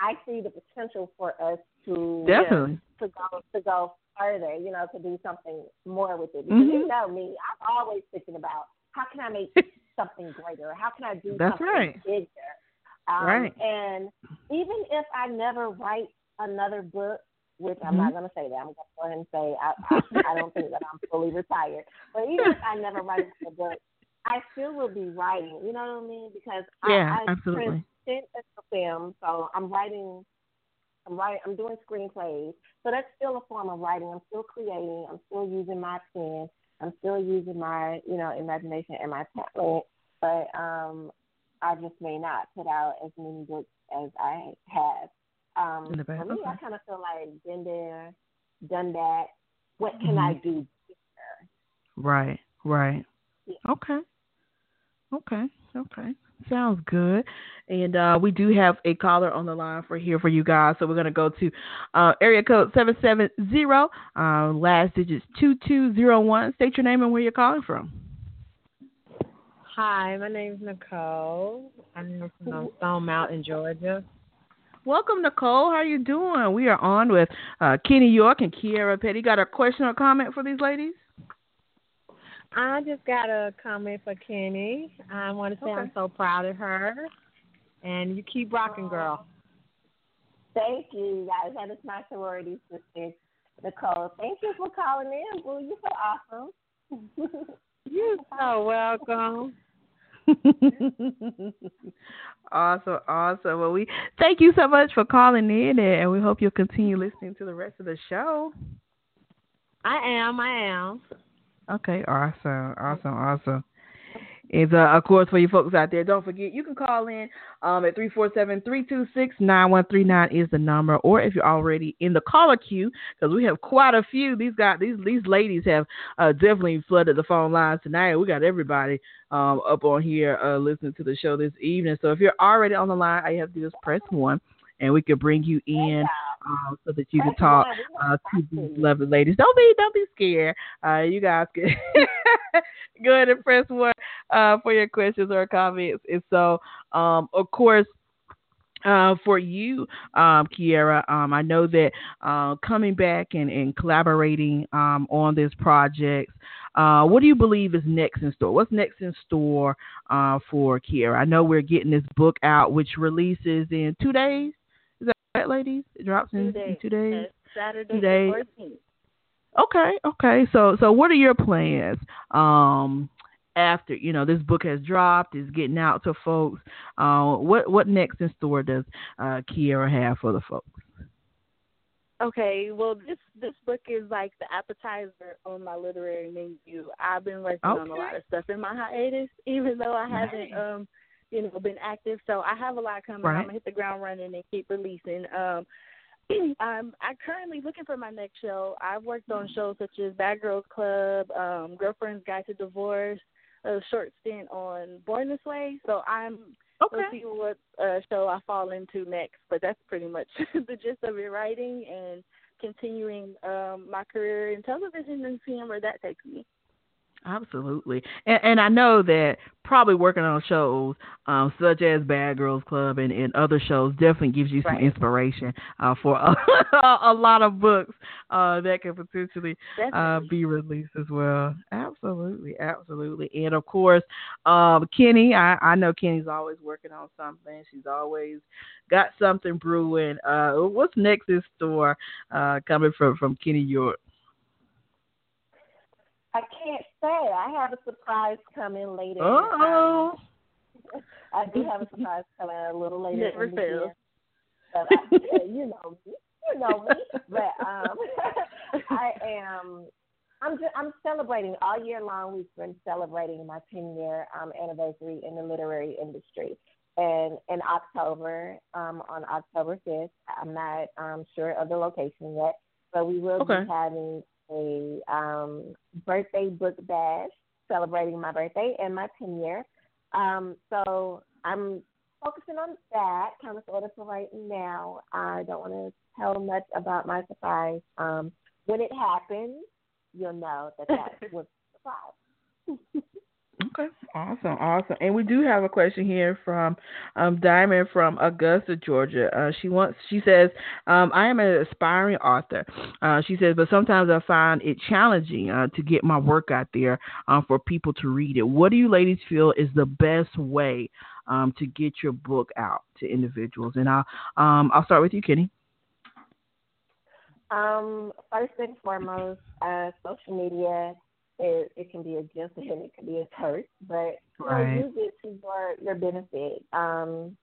D: I see the potential for us to
C: definitely
D: to go to go further. You know, to do something more with it. Because mm-hmm. you know me, I'm always thinking about how can I make something greater? How can I do
C: That's
D: something
C: right.
D: bigger? Um,
C: right.
D: And even if I never write another book, which I'm mm-hmm. not going to say that. I'm going to go ahead and say I, I, I don't think that I'm fully retired. But even if I never write a book, I still will be writing. You know what I mean? Because
C: yeah,
D: I, I
C: absolutely.
D: a film, so I'm writing. I'm writing. I'm doing screenplays, so that's still a form of writing. I'm still creating. I'm still using my pen. I'm still using my, you know, imagination and my talent. But um, I just may not put out as many books as I have um,
C: in the.
D: For me,
C: okay.
D: I kind of feel like been there, done that. What can
C: mm-hmm.
D: I do? Better?
C: Right, right.
D: Yeah.
C: Okay, okay, okay. Sounds good. And uh, we do have a caller on the line for here for you guys. So we're going to go to uh, area code 770, uh, last digits 2201. State your name and where you're calling from.
H: Hi, my name is Nicole. I'm from Stone Mountain, Georgia.
C: Welcome, Nicole. How are you doing? We are on with uh, Kenni York and Kierra Petty. Got a question or comment for these ladies?
H: I just got a comment for Kenni. I want to say okay. I'm so proud of her, and you keep rocking, girl.
D: Thank you, guys. That is my sorority sister, Nicole. Thank you for calling in, Boo. You're so awesome.
H: You're so welcome.
C: awesome, awesome. Well, we thank you so much for calling in, and we hope you'll continue listening to the rest of the show.
H: I am. I am.
C: Okay, awesome, awesome, awesome is uh, of course for you folks out there. Don't forget you can call in um, at 347-326-9139 is the number, or if you're already in the caller queue, because we have quite a few. These guys, these these ladies have uh, definitely flooded the phone lines tonight. We got everybody um, up on here uh, listening to the show this evening. So if you're already on the line, all you have to do is press one and we could bring you in uh, so that you can talk uh, to these lovely ladies. Don't be don't be scared. Uh, you guys can go ahead and press one uh, for your questions or comments. And so, um, of course. Uh, for you, um, Kierra, um, I know that uh, coming back and, and collaborating um, on this project, uh, what do you believe is next in store? What's next in store uh, for Kierra? I know we're getting this book out, which releases in two days ladies? It drops in two days. In two days.
E: Saturday
C: two days. Okay, okay. So so what are your plans? Um after you know this book has dropped, is getting out to folks. Uh, what what next in store does uh, Kierra have for the folks?
E: Okay, well this this book is like the appetizer on my literary menu. I've been working
C: okay.
E: on a lot of stuff in my hiatus, even though I haven't um you know, been active. So I have a lot coming.
C: Right.
E: I'm gonna hit the ground running and keep releasing. Um, I'm I'm currently looking for my next show. I've worked on shows such as Bad Girls Club, um, Girlfriend's Guide to Divorce, a short stint on Born This Way. So I'm
C: okay.
E: We'll see what uh, show I fall into next. But that's pretty much the gist of it: writing and continuing um, my career in television and seeing where that takes me.
C: Absolutely, and, and I know that probably working on shows um, such as Bad Girls Club and, and other shows definitely gives you some
E: Right.
C: inspiration uh, for a, a lot of books uh, that can potentially uh, be released as well. Absolutely, absolutely, and of course, um, Kenni. I, I know Kenni's always working on something. She's always got something brewing. Uh, what's next in store uh, coming from from Kenni York?
D: I can't say. I have a surprise coming later.
C: Oh.
D: I do have a surprise coming a little later.
E: Never
D: in the
E: fails.
D: year. But I, yeah, you know me. You know me. But um, I am. I'm just, I'm celebrating all year long. We've been celebrating my 10 year um, anniversary in the literary industry. And in October, um, on October 5th, I'm not um, sure of the location yet, but we will
C: Okay.
D: be having a um, birthday book bash celebrating my birthday and my 10 year. Um, so I'm focusing on that kind of sort of for right now. I don't want to tell much about my surprise. Um, when it happens, you'll know that that was a surprise.
C: Okay, awesome, awesome. And we do have a question here from um, Diamond from Augusta, Georgia. Uh, she wants, she says, um, I am an aspiring author. Uh, she says, but sometimes I find it challenging uh, to get my work out there um, for people to read it. What do you ladies feel is the best way um, to get your book out to individuals? And I'll, um, I'll start with you, Kenni.
D: Um, first and foremost, uh, social media it, it can be a gift and it can be a curse, but you know, use it to your your benefit. Um,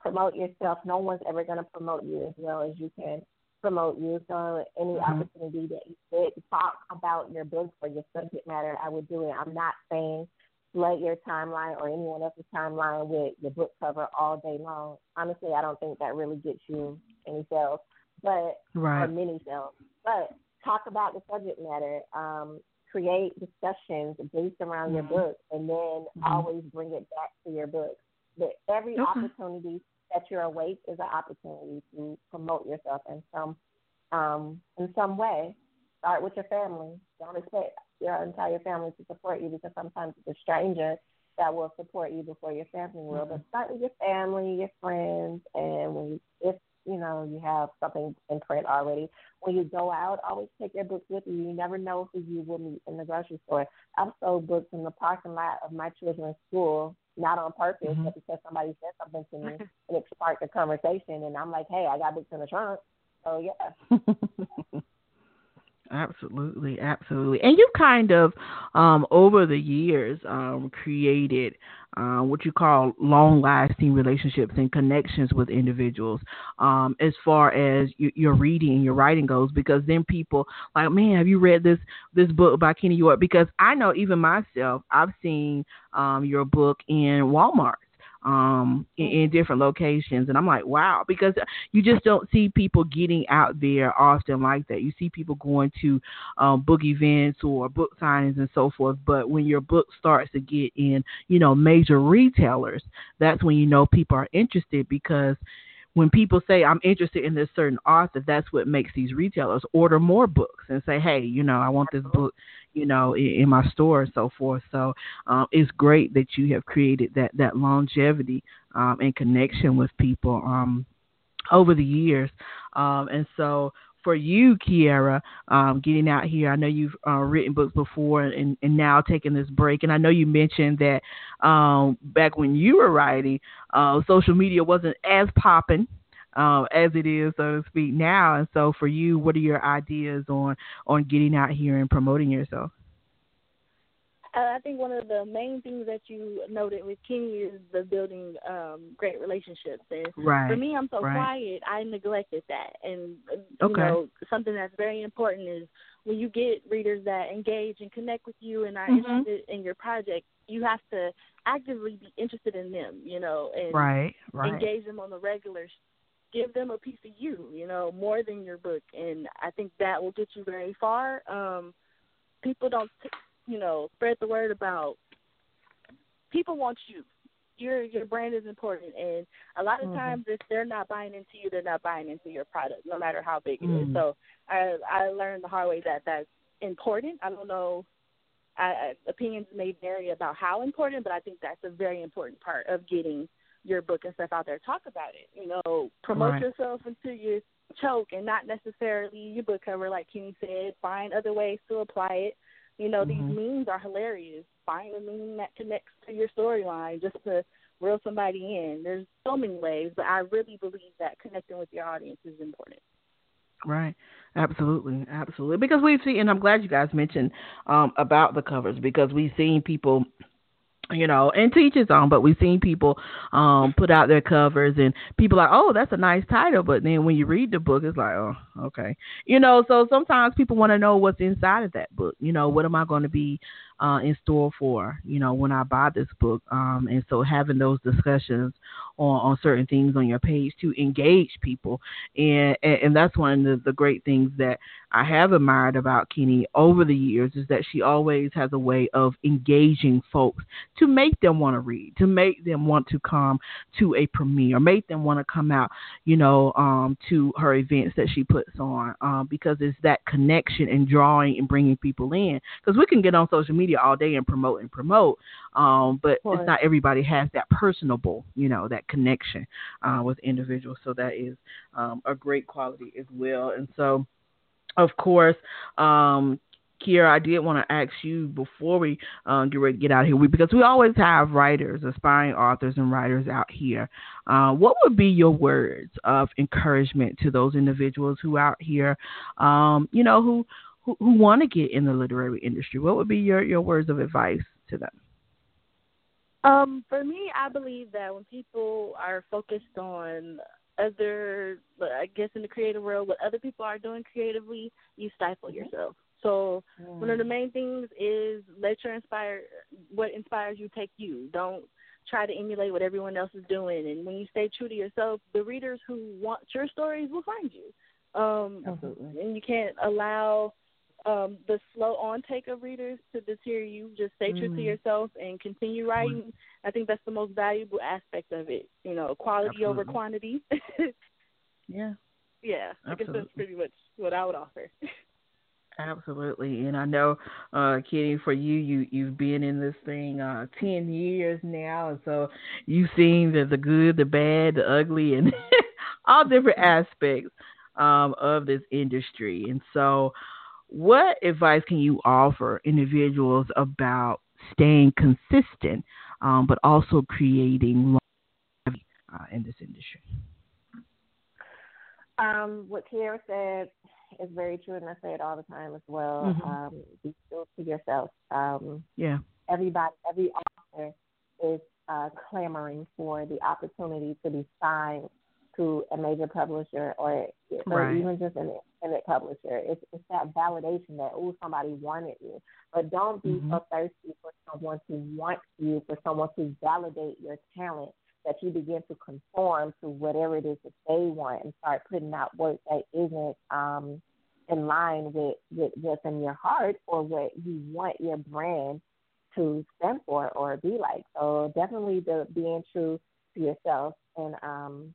D: promote yourself. No one's ever going to promote you as well as you can promote you. So any
C: Mhm.
D: opportunity that you get to talk about your book or your subject matter, I would do it. I'm not saying flood your timeline or anyone else's timeline with your book cover all day long. Honestly, I don't think that really gets you any sales, but or many sales. But talk about the subject matter. Um, create discussions based around your
C: Mhm.
D: book, and then
C: Mhm.
D: always bring it back to your book. But every
C: Okay.
D: opportunity that you're awake is an opportunity to promote yourself in some um, in some way. Start with your family. Don't expect your entire family to support you because sometimes it's a stranger that will support you before your family will. But start with your family, your friends, and when you, if you know you have something in print already, when you go out, always take your books with you. You never know who you will meet in the grocery store. I've sold books in the parking lot of my children's school, not on purpose,
C: Mhm.
D: but because somebody said something to me and it sparked a conversation. And I'm like, hey, I got books in the trunk. So yeah.
C: Absolutely, absolutely. And you kind of, um, over the years, um, created uh, what you call long lasting relationships and connections with individuals um, as far as y- your reading and your writing goes. Because then people like, man, have you read this this book by Kenni York? Because I know even myself, I've seen um, your book in Walmart um in, in different locations. And I'm like wow because you just don't see people getting out there often like that. You see people going to um book events or book signings and so forth. But when your book starts to get in you know major retailers that's when you know people are interested because when people say I'm interested in this certain author, that's what makes these retailers order more books and say, hey, you know, I want this book, you know, in, in my store and so forth. So um, it's great that you have created that that longevity um, and connection with people um, over the years. Um, and so for you, Kierra, um, getting out here, I know you've uh, written books before and, and now taking this break. And I know you mentioned that um, back when you were writing, uh, social media wasn't as popping uh, as it is, so to speak, now. And so for you, what are your ideas on on getting out here and promoting yourself?
E: Uh, I think one of the main things that you noted with Kenni is the building um, great relationships. And
C: Right,
E: for me, I'm so
C: right.
E: quiet. I neglected that, and uh, you
C: Okay.
E: know something that's very important is when you get readers that engage and connect with you and are
C: Mhm.
E: interested in your project, you have to actively be interested in them, you know, and
C: Right, right.
E: engage them on the regular. Give them a piece of you, you know, more than your book, and I think that will get you very far. Um, people don't, t- you know, spread the word about. People want you. Your your brand is important, and a lot of
C: Mhm.
E: times if they're not buying into you, they're not buying into your product, no matter how big it is.
C: Mm.
E: So I I learned the hard way that that's important. I don't know. I, I, opinions may vary about how important, but I think that's a very important part of getting your book and stuff out there. Talk about it. You know, promote
C: Right.
E: yourself until you choke, and not necessarily your book cover, like Kenni said. Find other ways to apply it. You know,
C: Mhm.
E: these memes are hilarious. Find a meme that connects to your storyline just to reel somebody in. There's so many ways, but I really believe that connecting with your audience is important.
C: Right. Absolutely. Absolutely. Because we've seen, and I'm glad you guys mentioned um, about the covers because we've seen people, you know, and teach his own, but we've seen people um, put out their covers and people are like, oh, that's a nice title. But then when you read the book, it's like, oh, okay. You know, so sometimes people want to know what's inside of that book. You know, what am I going to be uh, in store for, you know, when I buy this book? Um, and so having those discussions on, on certain things on your page to engage people. And, and, and that's one of the, the great things that I have admired about Kenni over the years is that she always has a way of engaging folks to make them want to read, to make them want to come to a premiere, make them want to come out, you know, um, to her events that she puts on, um, because it's that connection and drawing and bringing people in. Because we can get on social media all day and promote and promote, um, but it's not everybody has that personable, you know, that connection uh, with individuals. So that is um, a great quality as well. And so, of course, um, Kierra, I did want to ask you before we um, get ready to get out of here, we, because we always have writers, aspiring authors, and writers out here. Uh, what would be your words of encouragement to those individuals who are out here, um, you know, who who, who want to get in the literary industry? What would be your, your words of advice to them?
E: Um, for me, I believe that when people are focused on other, I guess in the creative world, what other people are doing creatively, you stifle yourself. So one of the main things is let your inspire, what inspires you take you. Don't try to emulate what everyone else is doing. And when you stay true to yourself, the readers who want your stories will find you. Um,
C: Absolutely.
E: And you can't allow um, the slow on take of readers to deter you. Just stay true to
C: Mm.
E: yourself and continue writing. I think that's the most valuable aspect of it. You know, quality over quantity.
C: Yeah.
E: yeah, I guess that's pretty much what I would offer.
C: Absolutely, and I know, uh, Kenni, for you, you you've been in this thing uh, ten years now, and so you've seen the the good, the bad, the ugly, and all different aspects um, of this industry. And so, what advice can you offer individuals about staying consistent, um, but also creating longevity uh, in this industry?
D: Um, what Kierra said is very true, and I say it all the time as well.
C: Mhm.
D: Um, be true to yourself. Um,
C: Yeah.
D: everybody, every author is uh, clamoring for the opportunity to be signed to a major publisher or, or
C: Right.
D: even just an independent publisher. It's, it's that validation that oh somebody wanted you, but don't be
C: Mhm.
D: so thirsty for someone to want you, for someone to validate your talent that you begin to conform to whatever it is that they want and start putting out work that isn't um, in line with, with what's in your heart or what you want your brand to stand for or be like. So definitely the being true to yourself and um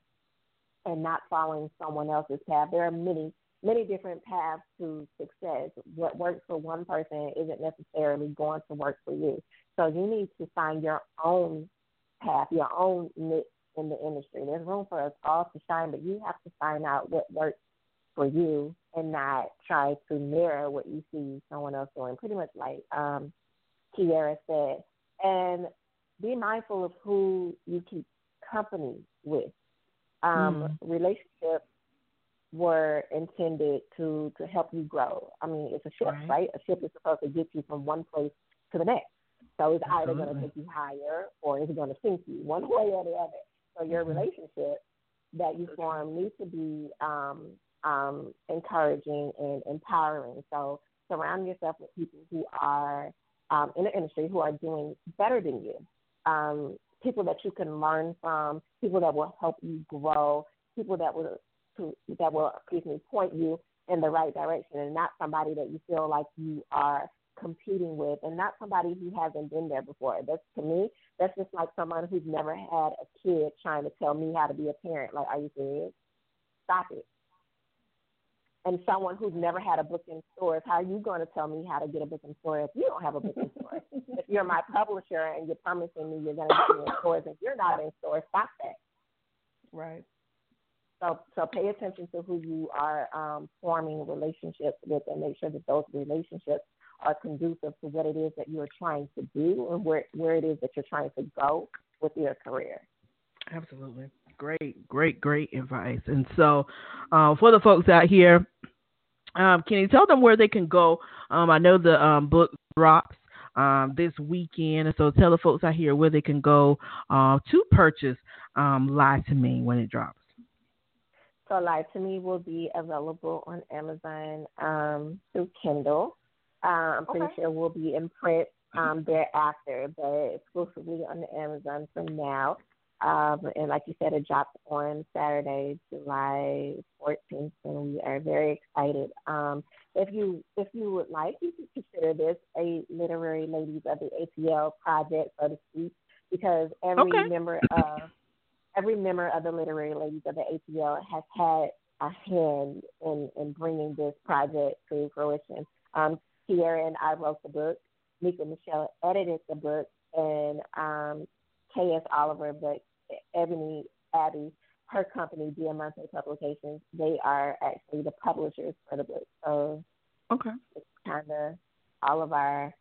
D: and not following someone else's path. There are many many different paths to success. What works for one person isn't necessarily going to work for you. So you need to find your own path, your own niche in the industry. There's room for us all to shine, but you have to find out what works for you and not try to mirror what you see someone else doing. Pretty much like um Kierra said. And be mindful of who you keep company with. Um, Relationships were intended to to help you grow. I mean, it's a ship,
C: Right.
D: right? A ship is supposed to get you from one place to the next. So it's either going to take you higher or it's going to sink you, one way or the other. So your
C: Mhm.
D: relationship that you form needs to be um, um, encouraging and empowering. So surround yourself with people who are um, in the industry who are doing better than you. Um, people that you can learn from, people that will help you grow, people that will to, that will excuse me point you in the right direction, and not somebody that you feel like you are competing with, and not somebody who hasn't been there before. That's to me, that's just like someone who's never had a kid trying to tell me how to be a parent. Like, are you serious? Stop it and someone who's never had a book in stores, how are you going to tell me how to get a book in stores if you don't have a book in stores? if you're my publisher and you're promising me you're going to get me in stores and you're not in stores, stop that.
C: Right.
D: So, so pay attention to who you are um, forming relationships with, and make sure that those relationships are conducive to what it is that you are trying to do and where where it is that you're trying to go with your career.
C: Absolutely. Great, great, great advice. And so, uh, for the folks out here, um, can you tell them where they can go? Um, I know the um, book drops um, this weekend, and so tell the folks out here where they can go uh, to purchase um, Lie to Me when it drops.
D: So, Lie to Me will be available on Amazon um, through Kindle. Uh, I'm pretty okay. sure we'll be in print um, thereafter, but exclusively on the Amazon from now. Um, and like you said, it drops on Saturday, July 14th, and we are very excited. Um, if you if you would like, you can consider this a literary ladies of the ATL project, so to speak, because every okay. member of every member of the literary ladies of the ATL has had a hand in in bringing this project to fruition. Um, Kierra and I wrote the book. Nika Michelle edited the book, and um, K.S. Oliver, but Ebony Abby, her company, Diamante Publications, they are actually the publishers for the book. So
C: okay,
D: it's kind of all of our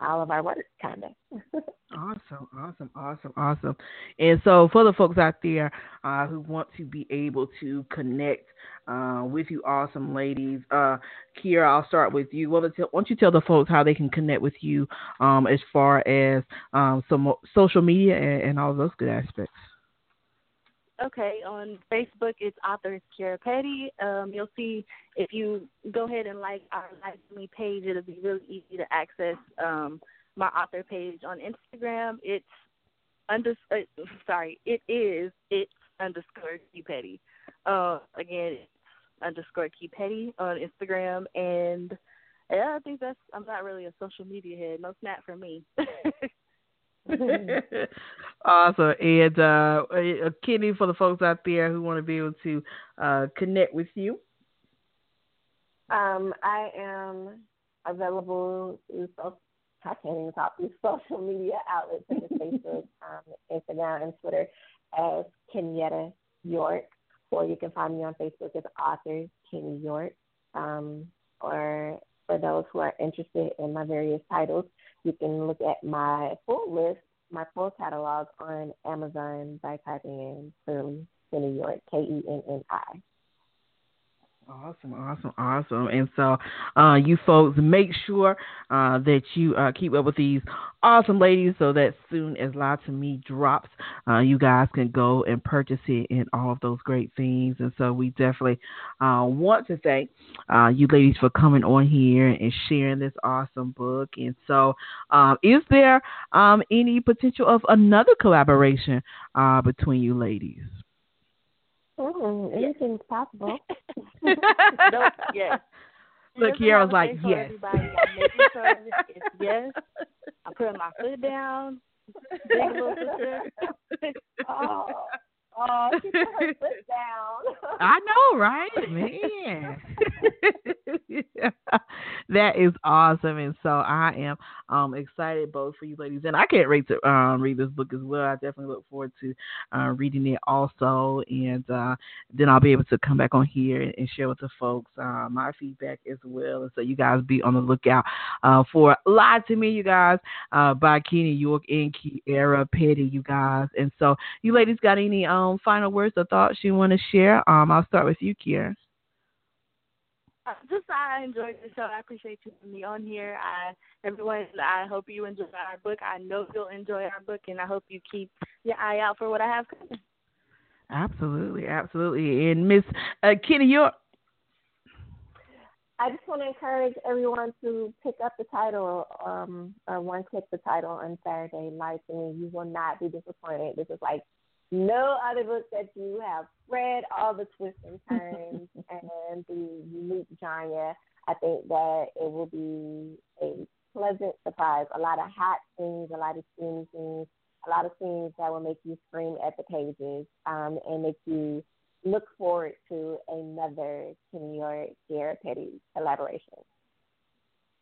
D: all of our work, kind of.
C: awesome, awesome, awesome, awesome. And so, for the folks out there uh, who want to be able to connect uh, with you, awesome ladies, uh, Kierra, I'll start with you. Well, why don't you tell the folks how they can connect with you um, as far as um, some social media and, and all those good aspects?
E: Okay, on Facebook, it's author Kierra Petty. Um, you'll see if you go ahead and like our Like Me page, it'll be really easy to access um, my author page. On Instagram, it's under uh, sorry, it is it's underscore Key Petty. Uh, again, it's underscore Key Petty on Instagram, and yeah, I think that's I'm not really a social media head. No snap for me.
C: awesome. And uh, uh, Kenni, for the folks out there who want to be able to uh, connect with you.
D: Um, I am available through social, I can't even talk through social media outlets such as Facebook, um, Instagram, and Twitter as Kenyetta York. Or you can find me on Facebook as author Kenni York. Um, or for those who are interested in my various titles, you can look at my full list, my full catalog on Amazon by typing in clearly Kenni York, K E N N I.
C: Awesome, awesome, awesome. And so, uh, you folks, make sure uh, that you uh, keep up with these awesome ladies so that soon as Lie to Me drops, uh, you guys can go and purchase it and all of those great things. And so, we definitely uh, want to thank uh, you ladies for coming on here and sharing this awesome book. And so, is there um, any potential of another collaboration between you ladies?
D: Mm, anything's possible.
E: nope, yes.
C: Look, here I was like, yes.
E: I'm making sure it's yes. I'm putting my foot down. Big little sister.
D: oh. Oh, she put her foot down.
C: I know, right? Man. that is awesome. And so I am um excited both for you ladies. And I can't wait to um read this book as well. I definitely look forward to uh, reading it also. And uh, then I'll be able to come back on here and, and share with the folks uh, my feedback as well. And so you guys be on the lookout uh, for Lie to Me, you guys, uh, by Kenni York and Kierra Petty, you guys. And so you ladies got any um um, final words or thoughts you want to share? Um, I'll start with you, Kierra.
E: Uh, just I enjoyed the show. I appreciate you having me on here. I everyone, I hope you enjoy our book. I know you'll enjoy our book, and I hope you keep your eye out for what I have coming.
C: Absolutely, absolutely. And Miss uh, Kenni York.
D: I just want to encourage everyone to pick up the title, um, or one click the title on Saturday. Light and you will not be disappointed. This is like no other book that you have read. All the twists and turns and the unique genre. I think that it will be a pleasant surprise. A lot of hot scenes, a lot of steamy scenes, a lot of scenes that will make you scream at the pages um, and make you look forward to another Kenni York Kierra Petty collaboration.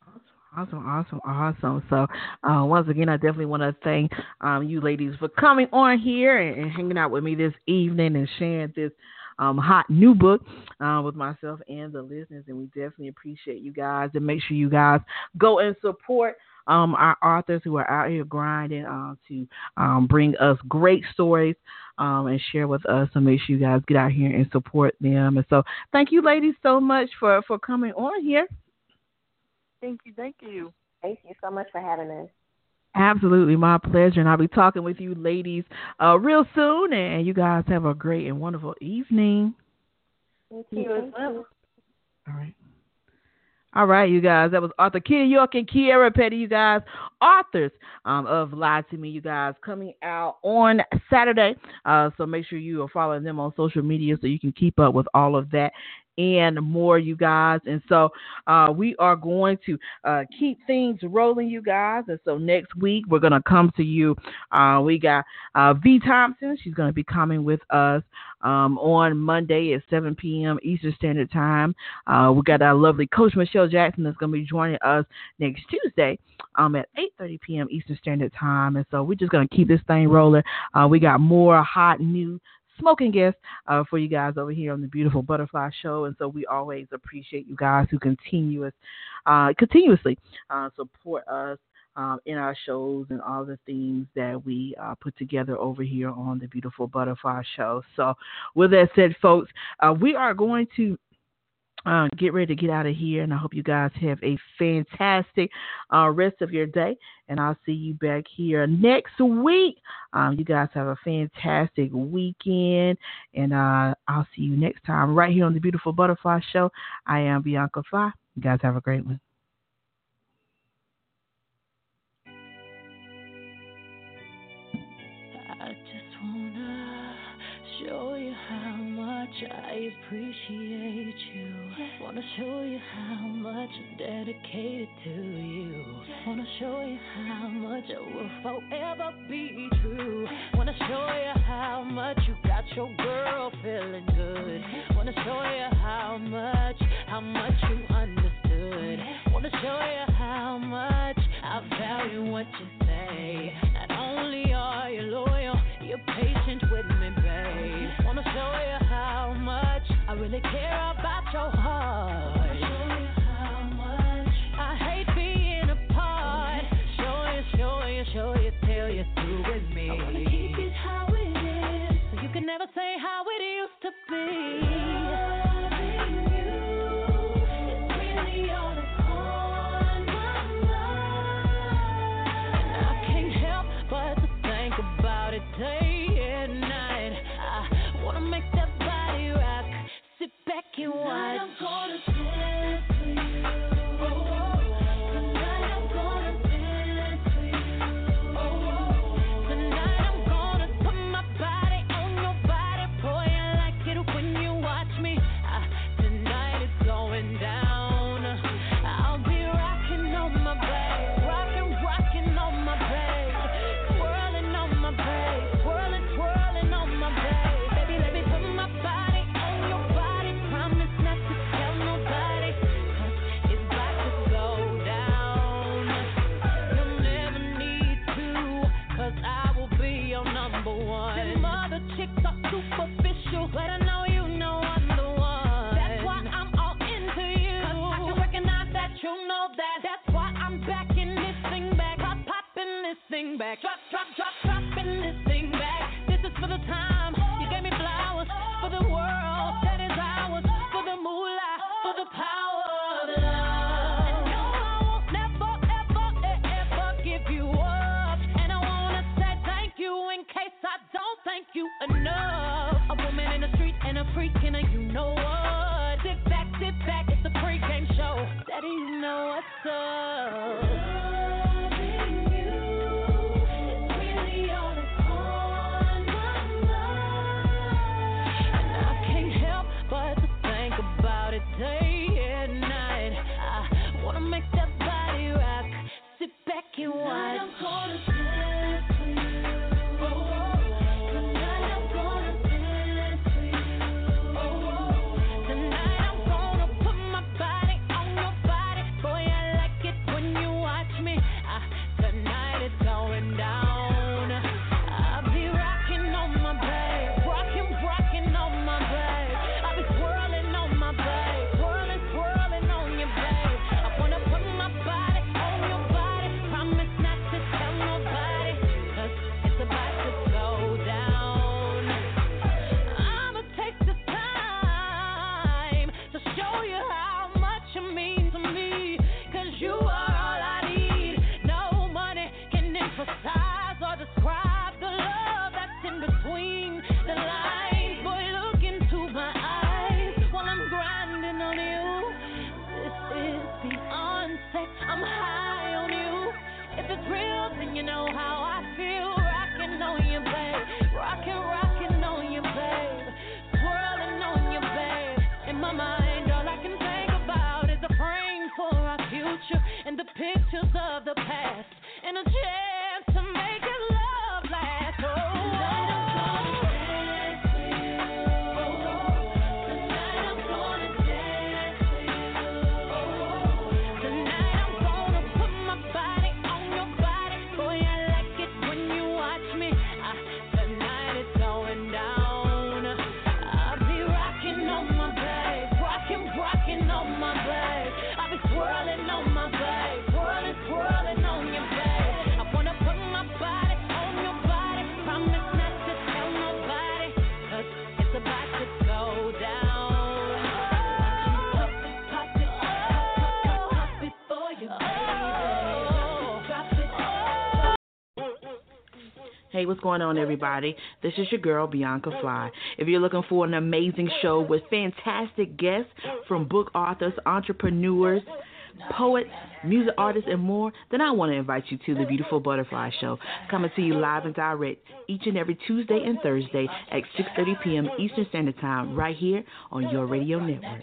C: Awesome, awesome, awesome. Awesome. So, uh, once again, I definitely want to thank um, you ladies for coming on here and, and, hanging out with me this evening and sharing this um, hot new book uh, with myself and the listeners. And we definitely appreciate you guys. And make sure you guys go and support um, our authors who are out here grinding uh, to um, bring us great stories um, and share with us. So make sure you guys get out here and support them. And so thank you, ladies, so much for, for coming on here.
E: Thank you. Thank you.
D: Thank you so much for having us.
C: Absolutely, my pleasure. And I'll be talking with you ladies uh, real soon. And you guys have a great and wonderful evening.
D: Thank you as well.
C: All right. All right, you guys. That was Arthur Kenni York and Kierra Petty, you guys, authors um, of Lie to Me, you guys, coming out on Saturday. Uh, so make sure you are following them on social media so you can keep up with all of that and more, you guys. And so uh, we are going to uh, keep things rolling, you guys. And so next week we're going to come to you. Uh, we got uh, V Thompson. She's going to be coming with us um, on Monday at 7 p.m. Eastern Standard Time. Uh, we got our lovely Coach Michelle Jackson that's going to be joining us next Tuesday um, at 8:30 p.m. Eastern Standard Time. And so we're just going to keep this thing rolling. Uh, we got more hot new smoking guests uh, for you guys over here on the Beautiful Butterfly Show. And so we always appreciate you guys who continuous, uh, continuously uh, support us. Um, in our shows and all the things that we uh, put together over here on the Beautiful Butterfly Show. So, with that said, folks, uh, we are going to uh, get ready to get out of here, and I hope you guys have a fantastic uh, rest of your day. And I'll see you back here next week. Um, you guys have a fantastic weekend, and uh, I'll see you next time right here on the Beautiful Butterfly Show. I am Bianca Fly. You guys have a great one.
I: I appreciate you. Wanna show you how much I'm dedicated to you. Wanna show you how much I will forever be true. Wanna show you how much you got your girl feeling good. Wanna show you how much, how much you understood. Wanna show you how much I value what you say. How it used to be. Power
J: Hey, what's going on, everybody? This is your girl, Bianca Fly. If you're looking for an amazing show with fantastic guests from book authors, entrepreneurs, poets, music artists, and more, then I want to invite you to the Beautiful Butterfly Show. Coming to you live and direct each and every Tuesday and Thursday at 6.30 p.m. Eastern Standard Time right here on your radio network.